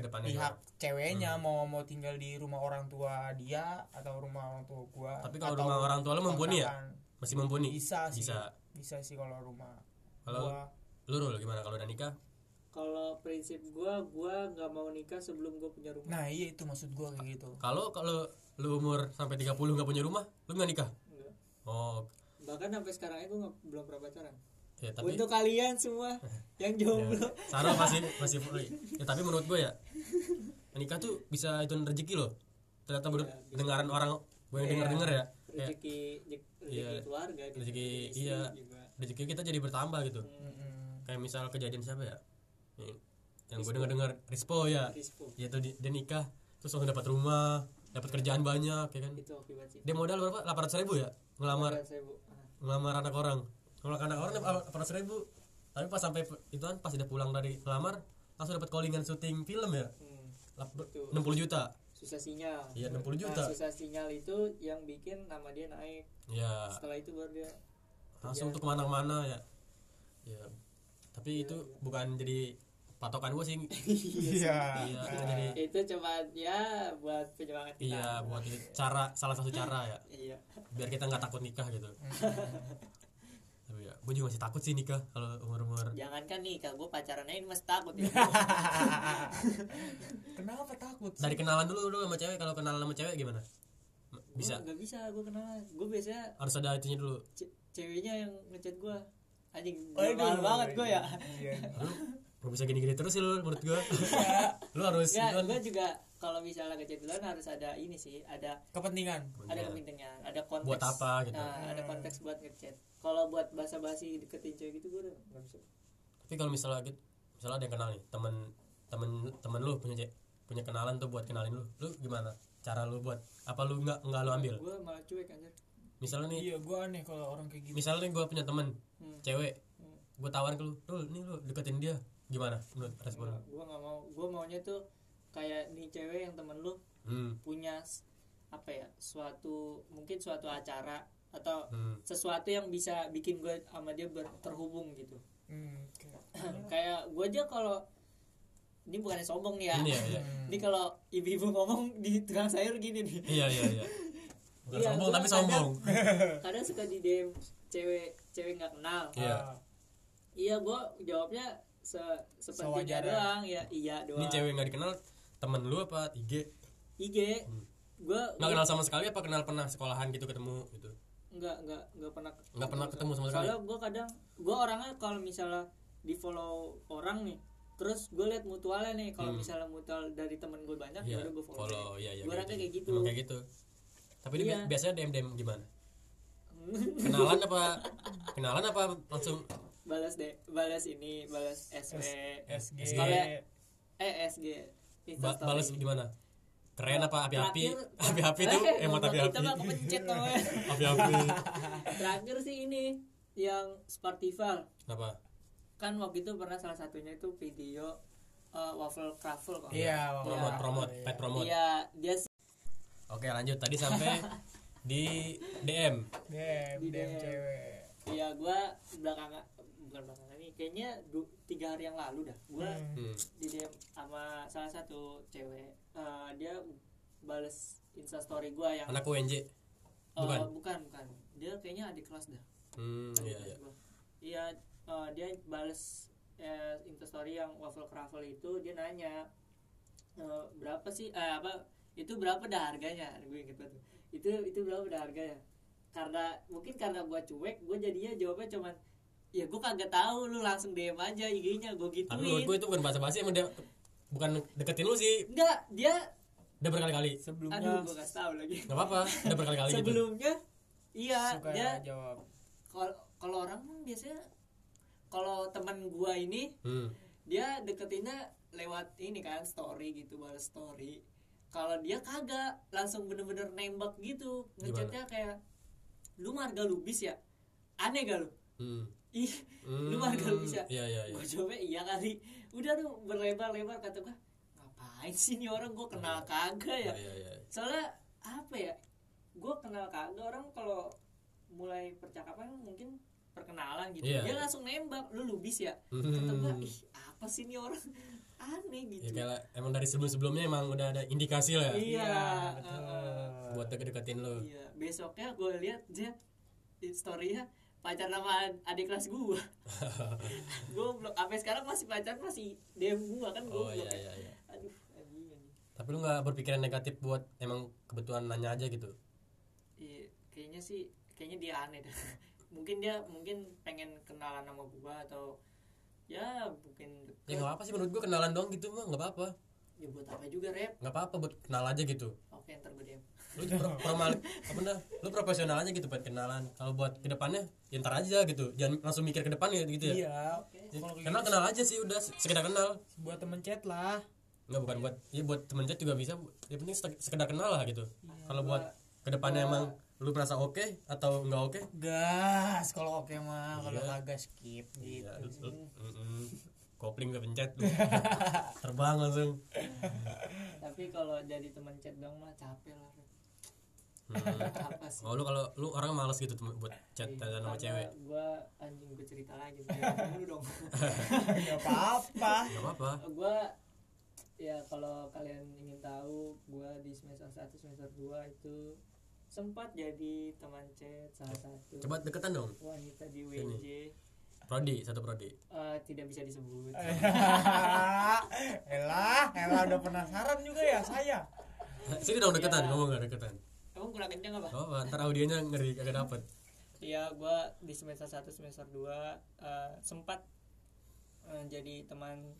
ke depannya pihak gimana? ceweknya Hmm. mau mau tinggal di rumah orang tua dia atau rumah orang tua gue Tapi kalau rumah orang tua lu mumpuni ya? masih mumpuni bisa sih. Bisa. Bisa sih kalau rumah Kalau- gua. lu Rul, gimana? Kalau udah nikah? Kalau prinsip gua gua nggak mau nikah sebelum gua punya rumah. Nah iya itu maksud gue kayak gitu. Kalau kalau lu umur sampai 30 nggak punya rumah lu nggak nikah? Enggak. oh. Bahkan sampai sekarang itu nggak belum pernah pacaran. Ya tapi untuk kalian semua (laughs) yang ya, jomblo Sarah masih masih (laughs) ya tapi menurut gue ya nikah tuh bisa itu rezeki loh ternyata ber- dengaran orang gue yang denger denger ya kayak rezeki rezeki Iya. keluarga gitu. Rezeki, iya. juga. rezeki kita jadi bertambah gitu Mm-mm. kayak misal kejadian siapa ya Yang- yang gue denger dengar Rispo ya Rispo. ya tuh di- dia nikah terus langsung dapat rumah dapat kerjaan banyak ya kan itu akibat sih dia modal berapa 800 ribu ya ngelamar. Ah, ngelamar anak orang kalau anak orang delapan ratus ribu tapi pas sampai itu kan pas udah pulang dari ngelamar langsung dapat callingan syuting film ya? Hmm, Lap- Betul. 60 juta? Susah sinyal. Iya, 60 juta. nah, susah sinyal itu yang bikin nama dia naik. Ya setelah itu baru dia langsung untuk ke mana-mana ya. Ya tapi itu bukan jadi patokan gue sih. (laughs) Iya. Iya itu jadi itu coba ya buat penyemangat kita. Iya buat cara salah satu cara ya. Iya. Biar kita nggak takut nikah gitu (laughs) tapi ya gue juga masih takut sih nikah kalau umur umur jangankan nih kalau gue pacaran aja masih takut ya. (laughs) Kenapa takut sih? dari kenalan dulu lu sama cewek kalau kenalan sama cewek gimana? Bisa Gua nggak bisa gue kenalan gue biasanya harus ada itunya dulu. ce- ceweknya yang ngechat gue anjing Waduh. mahal banget gue ya. Iya. Gak bisa gini-gini terus sih lu menurut gue (laughs) lu harus gimana? gue juga kalau misalnya ngechat duluan harus ada ini sih ada kepentingan. Ada kepentingan. ada konteks. Buat apa gitu? nah, ada konteks buat ngechat. Kalau buat basa-basi deketin cewek gitu gue udah nggak bisa. Tapi kalau misalnya gitu misalnya ada yang kenal nih temen temen temen lu punya cewek punya kenalan tuh buat kenalin lu. Lu gimana? Cara lu buat? Apa lu nggak nggak lu ambil? Gue malah cuek anjir. Misalnya nih iya gue aneh kalau orang kayak gitu. misalnya nih gue punya temen Hmm. cewek Hmm. gue tawarin ke lu lu nih lu deketin dia gimana menurut respon lu gue nggak mau. Gue maunya tuh kayak nih cewek yang temen lu hmm. punya apa ya suatu mungkin suatu acara atau Hmm. sesuatu yang bisa bikin gue sama dia ber- terhubung gitu. Hmm, (clears throat) kayak- kayak gue aja kalau ini bukannya sombong nih ya? Ini ya iya (laughs) ini kalau ibu-ibu ngomong di tukang sayur gini nih. Iya iya iya. (laughs) Bukan Iya, sombong tapi kadang- sombong. (laughs) kadang suka di DM cewek cewek nggak kenal. Iya. Iya gue jawabnya se Sewajarnya. doang ya iya doang. ini cewek nggak dikenal temen lu apa IG IG gue nggak kenal sama sekali apa kenal pernah sekolahan gitu ketemu gitu? Nggak nggak nggak pernah nggak pernah ketemu sama sekali. soalnya gue kadang gue orangnya kalau misalnya di follow orang nih terus gue liat mutualnya nih kalau misalnya mutual dari temen gue banyak Hmm. Iya, ya udah gue follow, follow iya iya gue orangnya kayak gitu. Emang kayak gitu. Tapi dia Iya. bi- biasanya DM DM gimana? (laughs) Kenalan apa kenalan apa langsung balas deh balas ini balas SW SG Sekolah- eh SG Ba balas gimana? Keren apa? Api-api? (laughs) Api-api tuh Eh, emot api-api. kepencet (laughs) api-api. Terakhir sih ini yang Spartival apa? Kan waktu itu pernah salah satunya itu video uh, waffle craffle kok. Iya promote promote pet promote iya dia oke lanjut. Tadi sampai (laughs) di DM dem Di dem DM. cewek. Iya gua belakangan bukan belakangan ini kayaknya du, tiga hari yang lalu dah. Gua Hmm. hmm. di DM sama salah satu cewek Uh, dia bales instastory gua yang anak UNJ uh, bukan? bukan bukan. Dia kayaknya adik kelas dah. Hmm Adik iya kelas iya. gua. iya uh, dia bales eh, instastory yang waffle craffle itu. Dia nanya eh, berapa sih eh, apa itu berapa dah harganya? Gue inget banget. Tuh. itu itu berapa dah harganya? Karena mungkin karena gua cuek gue jadinya jawabnya cuman ya gue kagak tahu lu langsung DM aja IG-nya gue gituin. Gue itu bukan bahasa-basi emang dia bukan deketin lu sih. Enggak dia udah berkali-kali. Sebelumnya aduh gue kasih tahu lagi. Nggak apa-apa udah berkali-kali gitu. Sebelumnya iya suka dia jawab. Kalau kalau orang mah biasanya kalau teman gua ini hmm. dia deketinnya lewat ini kan story gitu balas story. Kalau dia kagak langsung bener-bener nembak gitu. Ngechatnya kayak lu marga lubis ya? Aneh gak lu? Hmm. Ih Hmm. lu marga lubis ya iya iya iya. Gue coba iya kali. Udah lu berlebar-lebar kata gua ngapain sih nih orang? Gua kenal kagak ya? Iya iya iya. Soalnya apa ya gue kenal kagak orang kalau mulai percakapan mungkin perkenalan gitu. Iya. dia langsung nembak lu lubis ya? Hmm. (laughs) kata gue ih apa sih nih orang? (laughs) Aneh ya gitu. kayak emang dari sebelum-sebelumnya emang udah ada indikasi lah ya? Iya betul. Uh, buat deket-deketin lu. Iya besoknya gue lihat dia di storynya pacar sama adik kelas gue gue belum sampai sekarang masih pacar masih DM gue kan gue oh iya iya iya. Aduh anjing tapi lu nggak berpikiran negatif buat emang kebetulan nanya aja gitu? Iya, kayaknya sih kayaknya dia aneh dah. (laughs) mungkin dia mungkin pengen kenalan sama gua atau ya mungkin ya deket. nggak apa sih menurut gua kenalan doang gitu mah nggak apa-apa. Ya buat apa juga rep? Nggak apa-apa buat kenal aja gitu. Oke ntar gue DM lu pro- formal apa dah lu profesional aja gitu buat kenalan. Kalau buat ke depannya ya ntar aja gitu. Jangan langsung mikir ke depan ya gitu ya. Iya. Oke Ya, Kalau kayak kenal kenal aja sih udah. Sekedar kenal. Buat temen chat lah. Nggak bukan buat ya buat temen chat juga bisa. Ya penting sek- sekedar kenal lah gitu. Iya, kalau buat ke depannya emang lu merasa oke atau nggak oke? Gas kalau oke mah. Kalau Iya. kagak skip gitu ya, lu- lu- mm-mm. kopling udah pencet lu. (laughs) Terbang langsung. Tapi kalau jadi teman chat dong mah capek lah. Hmm. apa sih? Oh lu kalau lu orang males gitu buat chat Iya, sama cewek. gua anjing gue cerita lagi dulu dong. (laughs) Nggak apa-apa. Nggak apa-apa. Gua ya kalau kalian ingin tahu gua di semester 1 semester 2 itu sempat jadi teman chat salah satu coba deketan dong. wanita di WJ prodi satu prodi. Eh, tidak bisa disebut. (laughs) Elah, Elah udah penasaran juga ya saya. sini dong deketan Iya. ngomong nggak deketan emang kurang kencang apa oh ntar audionya ngeri kagak dapet Iya, gua di semester 1 semester 2 eh, sempat eh, jadi teman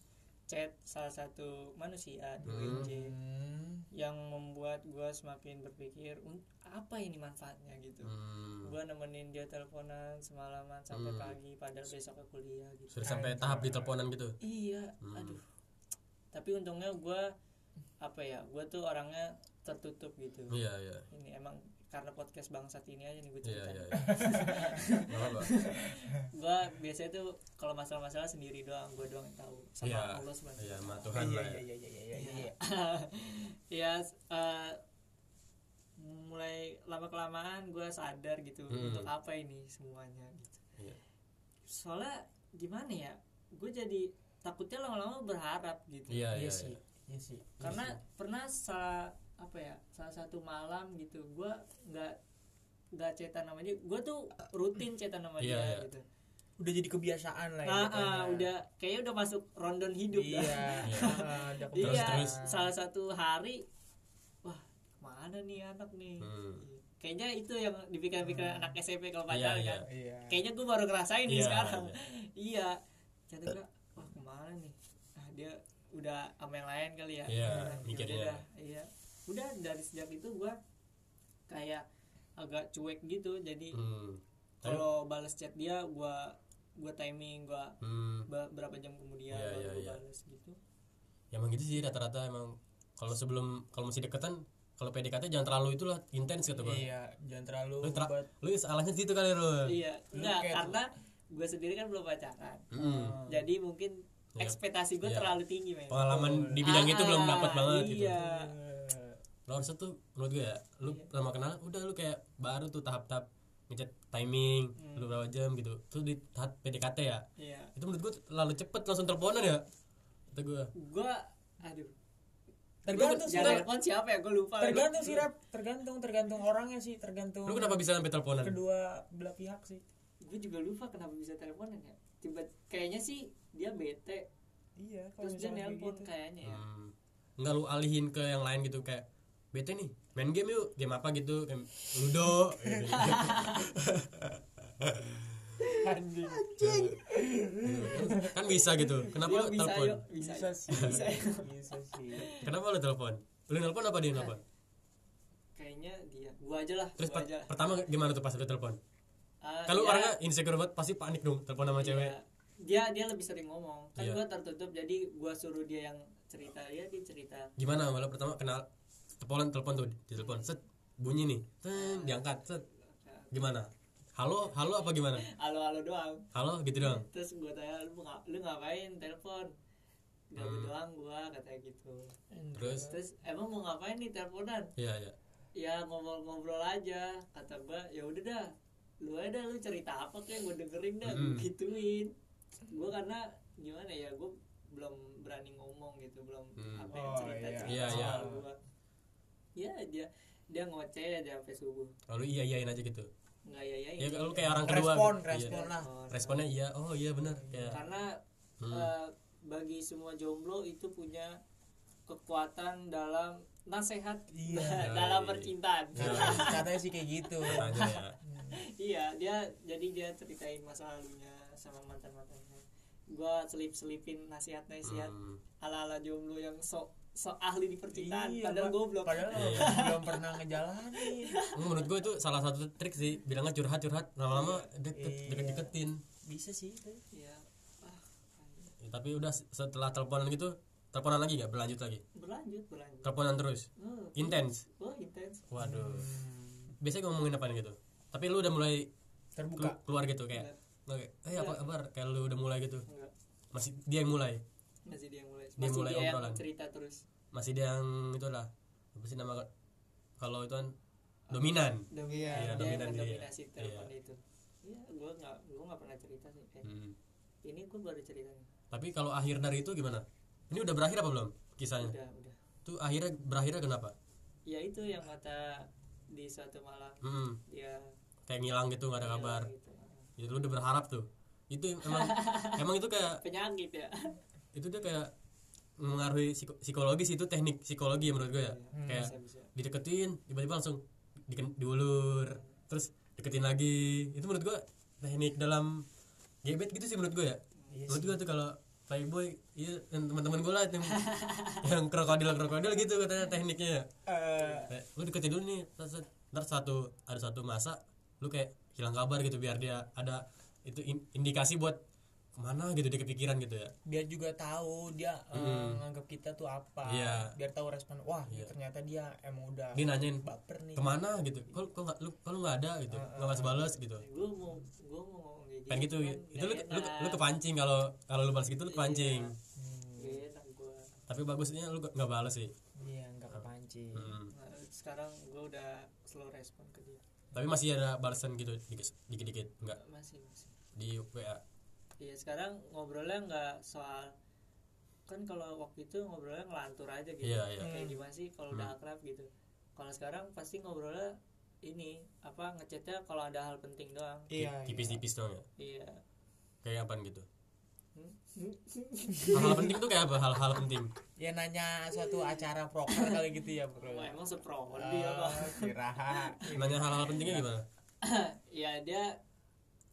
chat salah satu manusia di Hmm. WJ Hmm. yang membuat gua semakin berpikir "Un- apa ini manfaatnya gitu. hmm. Gua nemenin dia teleponan semalaman sampai Hmm. pagi padahal besoknya kuliah gitu. sudah sampai tahap di teleponan gitu Iya, Hmm. aduh. Tapi untungnya gua apa ya? Gua tuh orangnya tertutup gitu. iya iya Ini emang karena podcast bangsat ini aja nih gue iya cerita. iya iya. (laughs) Nggak apa-apa. gua biasanya tuh kalau masalah-masalah sendiri doang gue doang yang tahu sama Iya. Allah sebenarnya iya sama Tuhan Iya lah iya ya. iya iya iya iya. (laughs) ya eh, mulai lama kelamaan gue sadar gitu Hmm. untuk apa ini semuanya gitu Iya. soalnya gimana ya gue jadi takutnya lama-lama berharap gitu iya iya Iya sih. iya. Iya sih. karena pernah salah apa ya salah satu malam gitu gue nggak nggak cetan sama dia gue tuh rutin cetan sama Iya, dia iya. gitu Udah jadi kebiasaan lah ya. ah, ah, udah kayaknya udah masuk rondon hidup Iya. dah. Iya. (laughs) Ah, udah Terus, iya terus. salah satu hari wah mana nih anak nih Hmm. kayaknya itu yang dipikir-pikir anak SMP kalau Iya, pacaran iya. kan Iya. kayaknya gue baru ngerasain nih Iya, sekarang iya. iya kata gue wah ke mana nih ah dia udah sama yang lain kali ya Iya, Nah, mikirnya. yaudah, iya udah dari sejak itu gue kayak agak cuek gitu jadi Hmm. Kalau balas chat dia gue gua timing gua hmm. berapa jam kemudian Iya, baru iya, gua iya. balas gitu ya emang gitu sih rata-rata emang kalau sebelum kalau masih deketan kalau PDKT jangan terlalu itulah intens kata gua iya jangan terlalu lu, tra- buat lu salahnya di situ kali lu iya enggak karena gua sendiri kan belum pacaran Hmm. jadi mungkin Iya. ekspektasi gua Iya. terlalu tinggi men. Pengalaman di bidang itu Ah, belum dapat banget gitu. iya. Eh, lo harusnya tuh menurut gue ya lu Iya. pertama kenal udah lu kayak baru tuh tahap-tahap ngechat timing Hmm. lu berapa jam gitu. Terus di tahap PDKT ya. Iya. Itu menurut gue terlalu cepet langsung teleponan ya kata gue gua aduh. Tergantung sih telepon siapa ya gua lupa. Tergantung sih rap tergantung tergantung orangnya sih tergantung lu kenapa bisa sampai teleponan kedua belah pihak sih. Gue juga lupa kenapa bisa teleponan ya tiba kayaknya sih dia bete. Iya terus dia nelpon gitu. kayaknya. Ya hmm. nggak lu alihin ke yang lain gitu kayak bete nih main game yuk game apa gitu game ludo. (laughs) Gitu. anjing. Kan bisa gitu. Kenapa lu bisa telepon? bisa, sih. Bisa, yuk. bisa sih. Kenapa lu telepon? Lu nelpon apa dia nelpon? Kayaknya dia. Gua aja lah terus gua per- aja pertama gimana tuh pas lu telepon Ah, kalau iya, orangnya insecure banget pasti panik dong telepon sama iya. cewek. Dia dia lebih sering ngomong. Kan Iya. gua tertutup jadi gua suruh dia yang cerita. Ya dia cerita. Gimana? Malah pertama kenal telepon telepon tuh di telepon set bunyi nih Teng, diangkat set. Gimana? Halo halo apa gimana? Halo halo doang. Halo gitu doang. Terus gua tanya lu, lu ngapain? Telepon. Gabut Hmm. doang gua katanya gitu. Terus? Terus emang mau ngapain nih teleponan? Iya iya. Ya ngobrol-ngobrol aja kata gua. Ya udah dah lu aja dah, lu cerita apa kayak gue dengerin dah Mm. gue gituin gua karena gimana ya gua belum berani ngomong gitu belum Hmm. apa yang Oh, cerita iya. cerita Iya, soal iya. ya dia dia ngoceh aja sampai subuh lalu iya iyain aja gitu nggak ya ya ya lu kayak orang kedua respon gitu. respon Iya. lah responnya iya oh iya benar kayak karena Hmm. eh, bagi semua jomblo itu punya kekuatan dalam nasihat Iya. (laughs) dalam Iya. percintaan katanya, katanya sih kayak gitu aja (laughs) ya iya dia jadi dia ceritain masa lalunya sama mantan mantannya gua selip selipin nasihat nasihat Hmm. ala ala jomblo yang sok sok ahli di percintaan. Iya, padahal goblok. Padahal Iya. (laughs) belum pernah ngejalanin. Menurut gue itu salah satu trik sih bilangnya curhat curhat. Lama-lama deket Iya. deket deketin. Bisa sih itu ya ah, Ya, tapi udah setelah teleponan gitu teleponan lagi nggak? Berlanjut lagi? Berlanjut berlanjut. Teleponan terus? Oh, intens? Oh intens. Waduh. Hmm. biasanya ngomongin apa gitu tapi lu udah mulai terbuka. kelu- keluar gitu kayak oke eh apa kabar? Kayak lu udah mulai gitu. Enggak masih dia yang mulai? Masih dia yang mulai. Dia masih mulai dia yang obrolan. cerita terus. Masih dia yang itu lah apa sih nama kalau itu kan dominan. Dominan Iya, dia yang dominan dia. mendominasi telepon Iya. itu. Iya gua nggak gua nggak pernah cerita sih. Eh, Hmm. ini gua baru cerita nih. Tapi kalau akhir dari itu gimana? Ini udah berakhir apa belum kisahnya? Udah udah. Tuh akhirnya berakhirnya kenapa? Ya itu yang mata di suatu malam. Hmm. dia kayak ngilang gitu nggak ada hilang kabar. gitu. itu lu udah berharap tuh. Itu emang (laughs) emang itu kayak penyakit ya. itu dia kayak mengaruhi psiko- psikologis itu teknik psikologi ya menurut gue ya. Kayak bisa bisa. dideketin tiba-tiba langsung diken- diulur terus deketin lagi. Itu menurut gue teknik dalam gebet gitu sih menurut gue ya. Iya menurut gue tuh kalau playboy iya dan teman-teman gue lah yang, (laughs) yang krokodil krokodil gitu katanya tekniknya kayak, lu deketin dulu nih ntar satu ada satu masa lu kayak hilang kabar gitu biar dia ada itu in- indikasi buat ke mana gitu dia kepikiran gitu ya. Biar juga tahu dia eh, Hmm. nganggap kita tuh apa. Iya. biar tahu respon wah Iya. ternyata dia emang udah dia nanyain baper nih. Ke mana? gitu. Kok kok nggak lu kok lu nggak ada? gitu. Nggak balas balas gitu. Gue mau gue mau ngomong kayak pengen gitu itu lu, nggak lu, enak. lu kepancing kalau kalau lu balas gitu lu kepancing. Hmm, Nggak enak gue tapi bagusnya lu nggak balas sih. Iya nggak kepancing. Hmm. Nah, sekarang gue udah slow respon ke dia tapi masih ada balasan gitu dikit dikit, dikit. nggak masih masih. Di WA iya sekarang ngobrolnya nggak soal kan kalau waktu itu ngobrolnya ngelantur aja gitu. Iya, iya. kayak gimana sih kalau udah akrab gitu. Kalau sekarang pasti ngobrolnya ini apa ngechatnya kalau ada hal penting doang. Iya tipis-tipis dong ya? Iya. Kayak apa gitu? Hmm? Hal-hal penting tuh kayak apa? Hal-hal penting. Ya nanya suatu acara proker kali gitu ya bro. Wah, emang sepro dia apa Ah, kira nanya hal-hal pentingnya gimana? (clears throat) Ya dia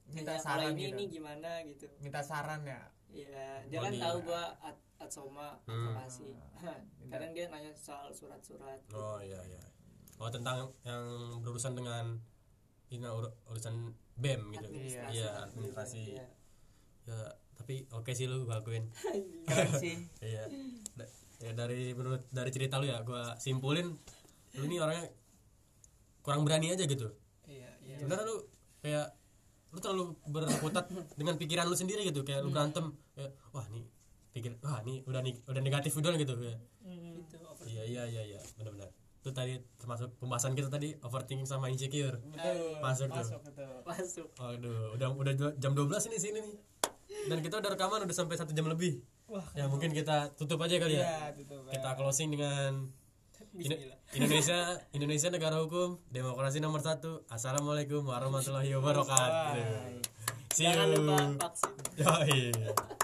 minta saran ini gitu. ini gimana? gitu. Minta saran ya? Iya, dia Oh, kan dia. tahu gua at atsoma Hmm. advokasi. (clears throat) Kadang dia nanya soal surat-surat. oh iya iya. Oh tentang yang berurusan dengan ini ur- urusan bem gitu. Administrasi. iya administrasi. Iya. ya tapi oke sih lu gua akuin keren (laughs) sih. Iya. Da- ya dari menurut dari cerita lu ya gua simpulin lu ini orangnya kurang berani aja gitu. Iya iya. Sebenarnya lu kayak lu terlalu berkutat dengan pikiran lu sendiri gitu kayak lu berantem kayak wah nih pikir wah nih udah nih udah negatif udah gitu ya iya iya iya iya. Benar-benar. Itu tadi termasuk pembahasan kita tadi overthinking sama insecure. Betul. Masuk tuh. masuk masuk. Waduh, udah udah jam 12 ini sini nih. Dan kita udah rekaman udah sampai satu jam lebih. wah Ya mungkin kita tutup aja kali ya. ya tutup Kita closing dengan Bismillah. (laughs) Indonesia Indonesia negara hukum, demokrasi nomor satu. Assalamualaikum warahmatullahi wabarakatuh. See jangan lupa you. vaksin Yoi.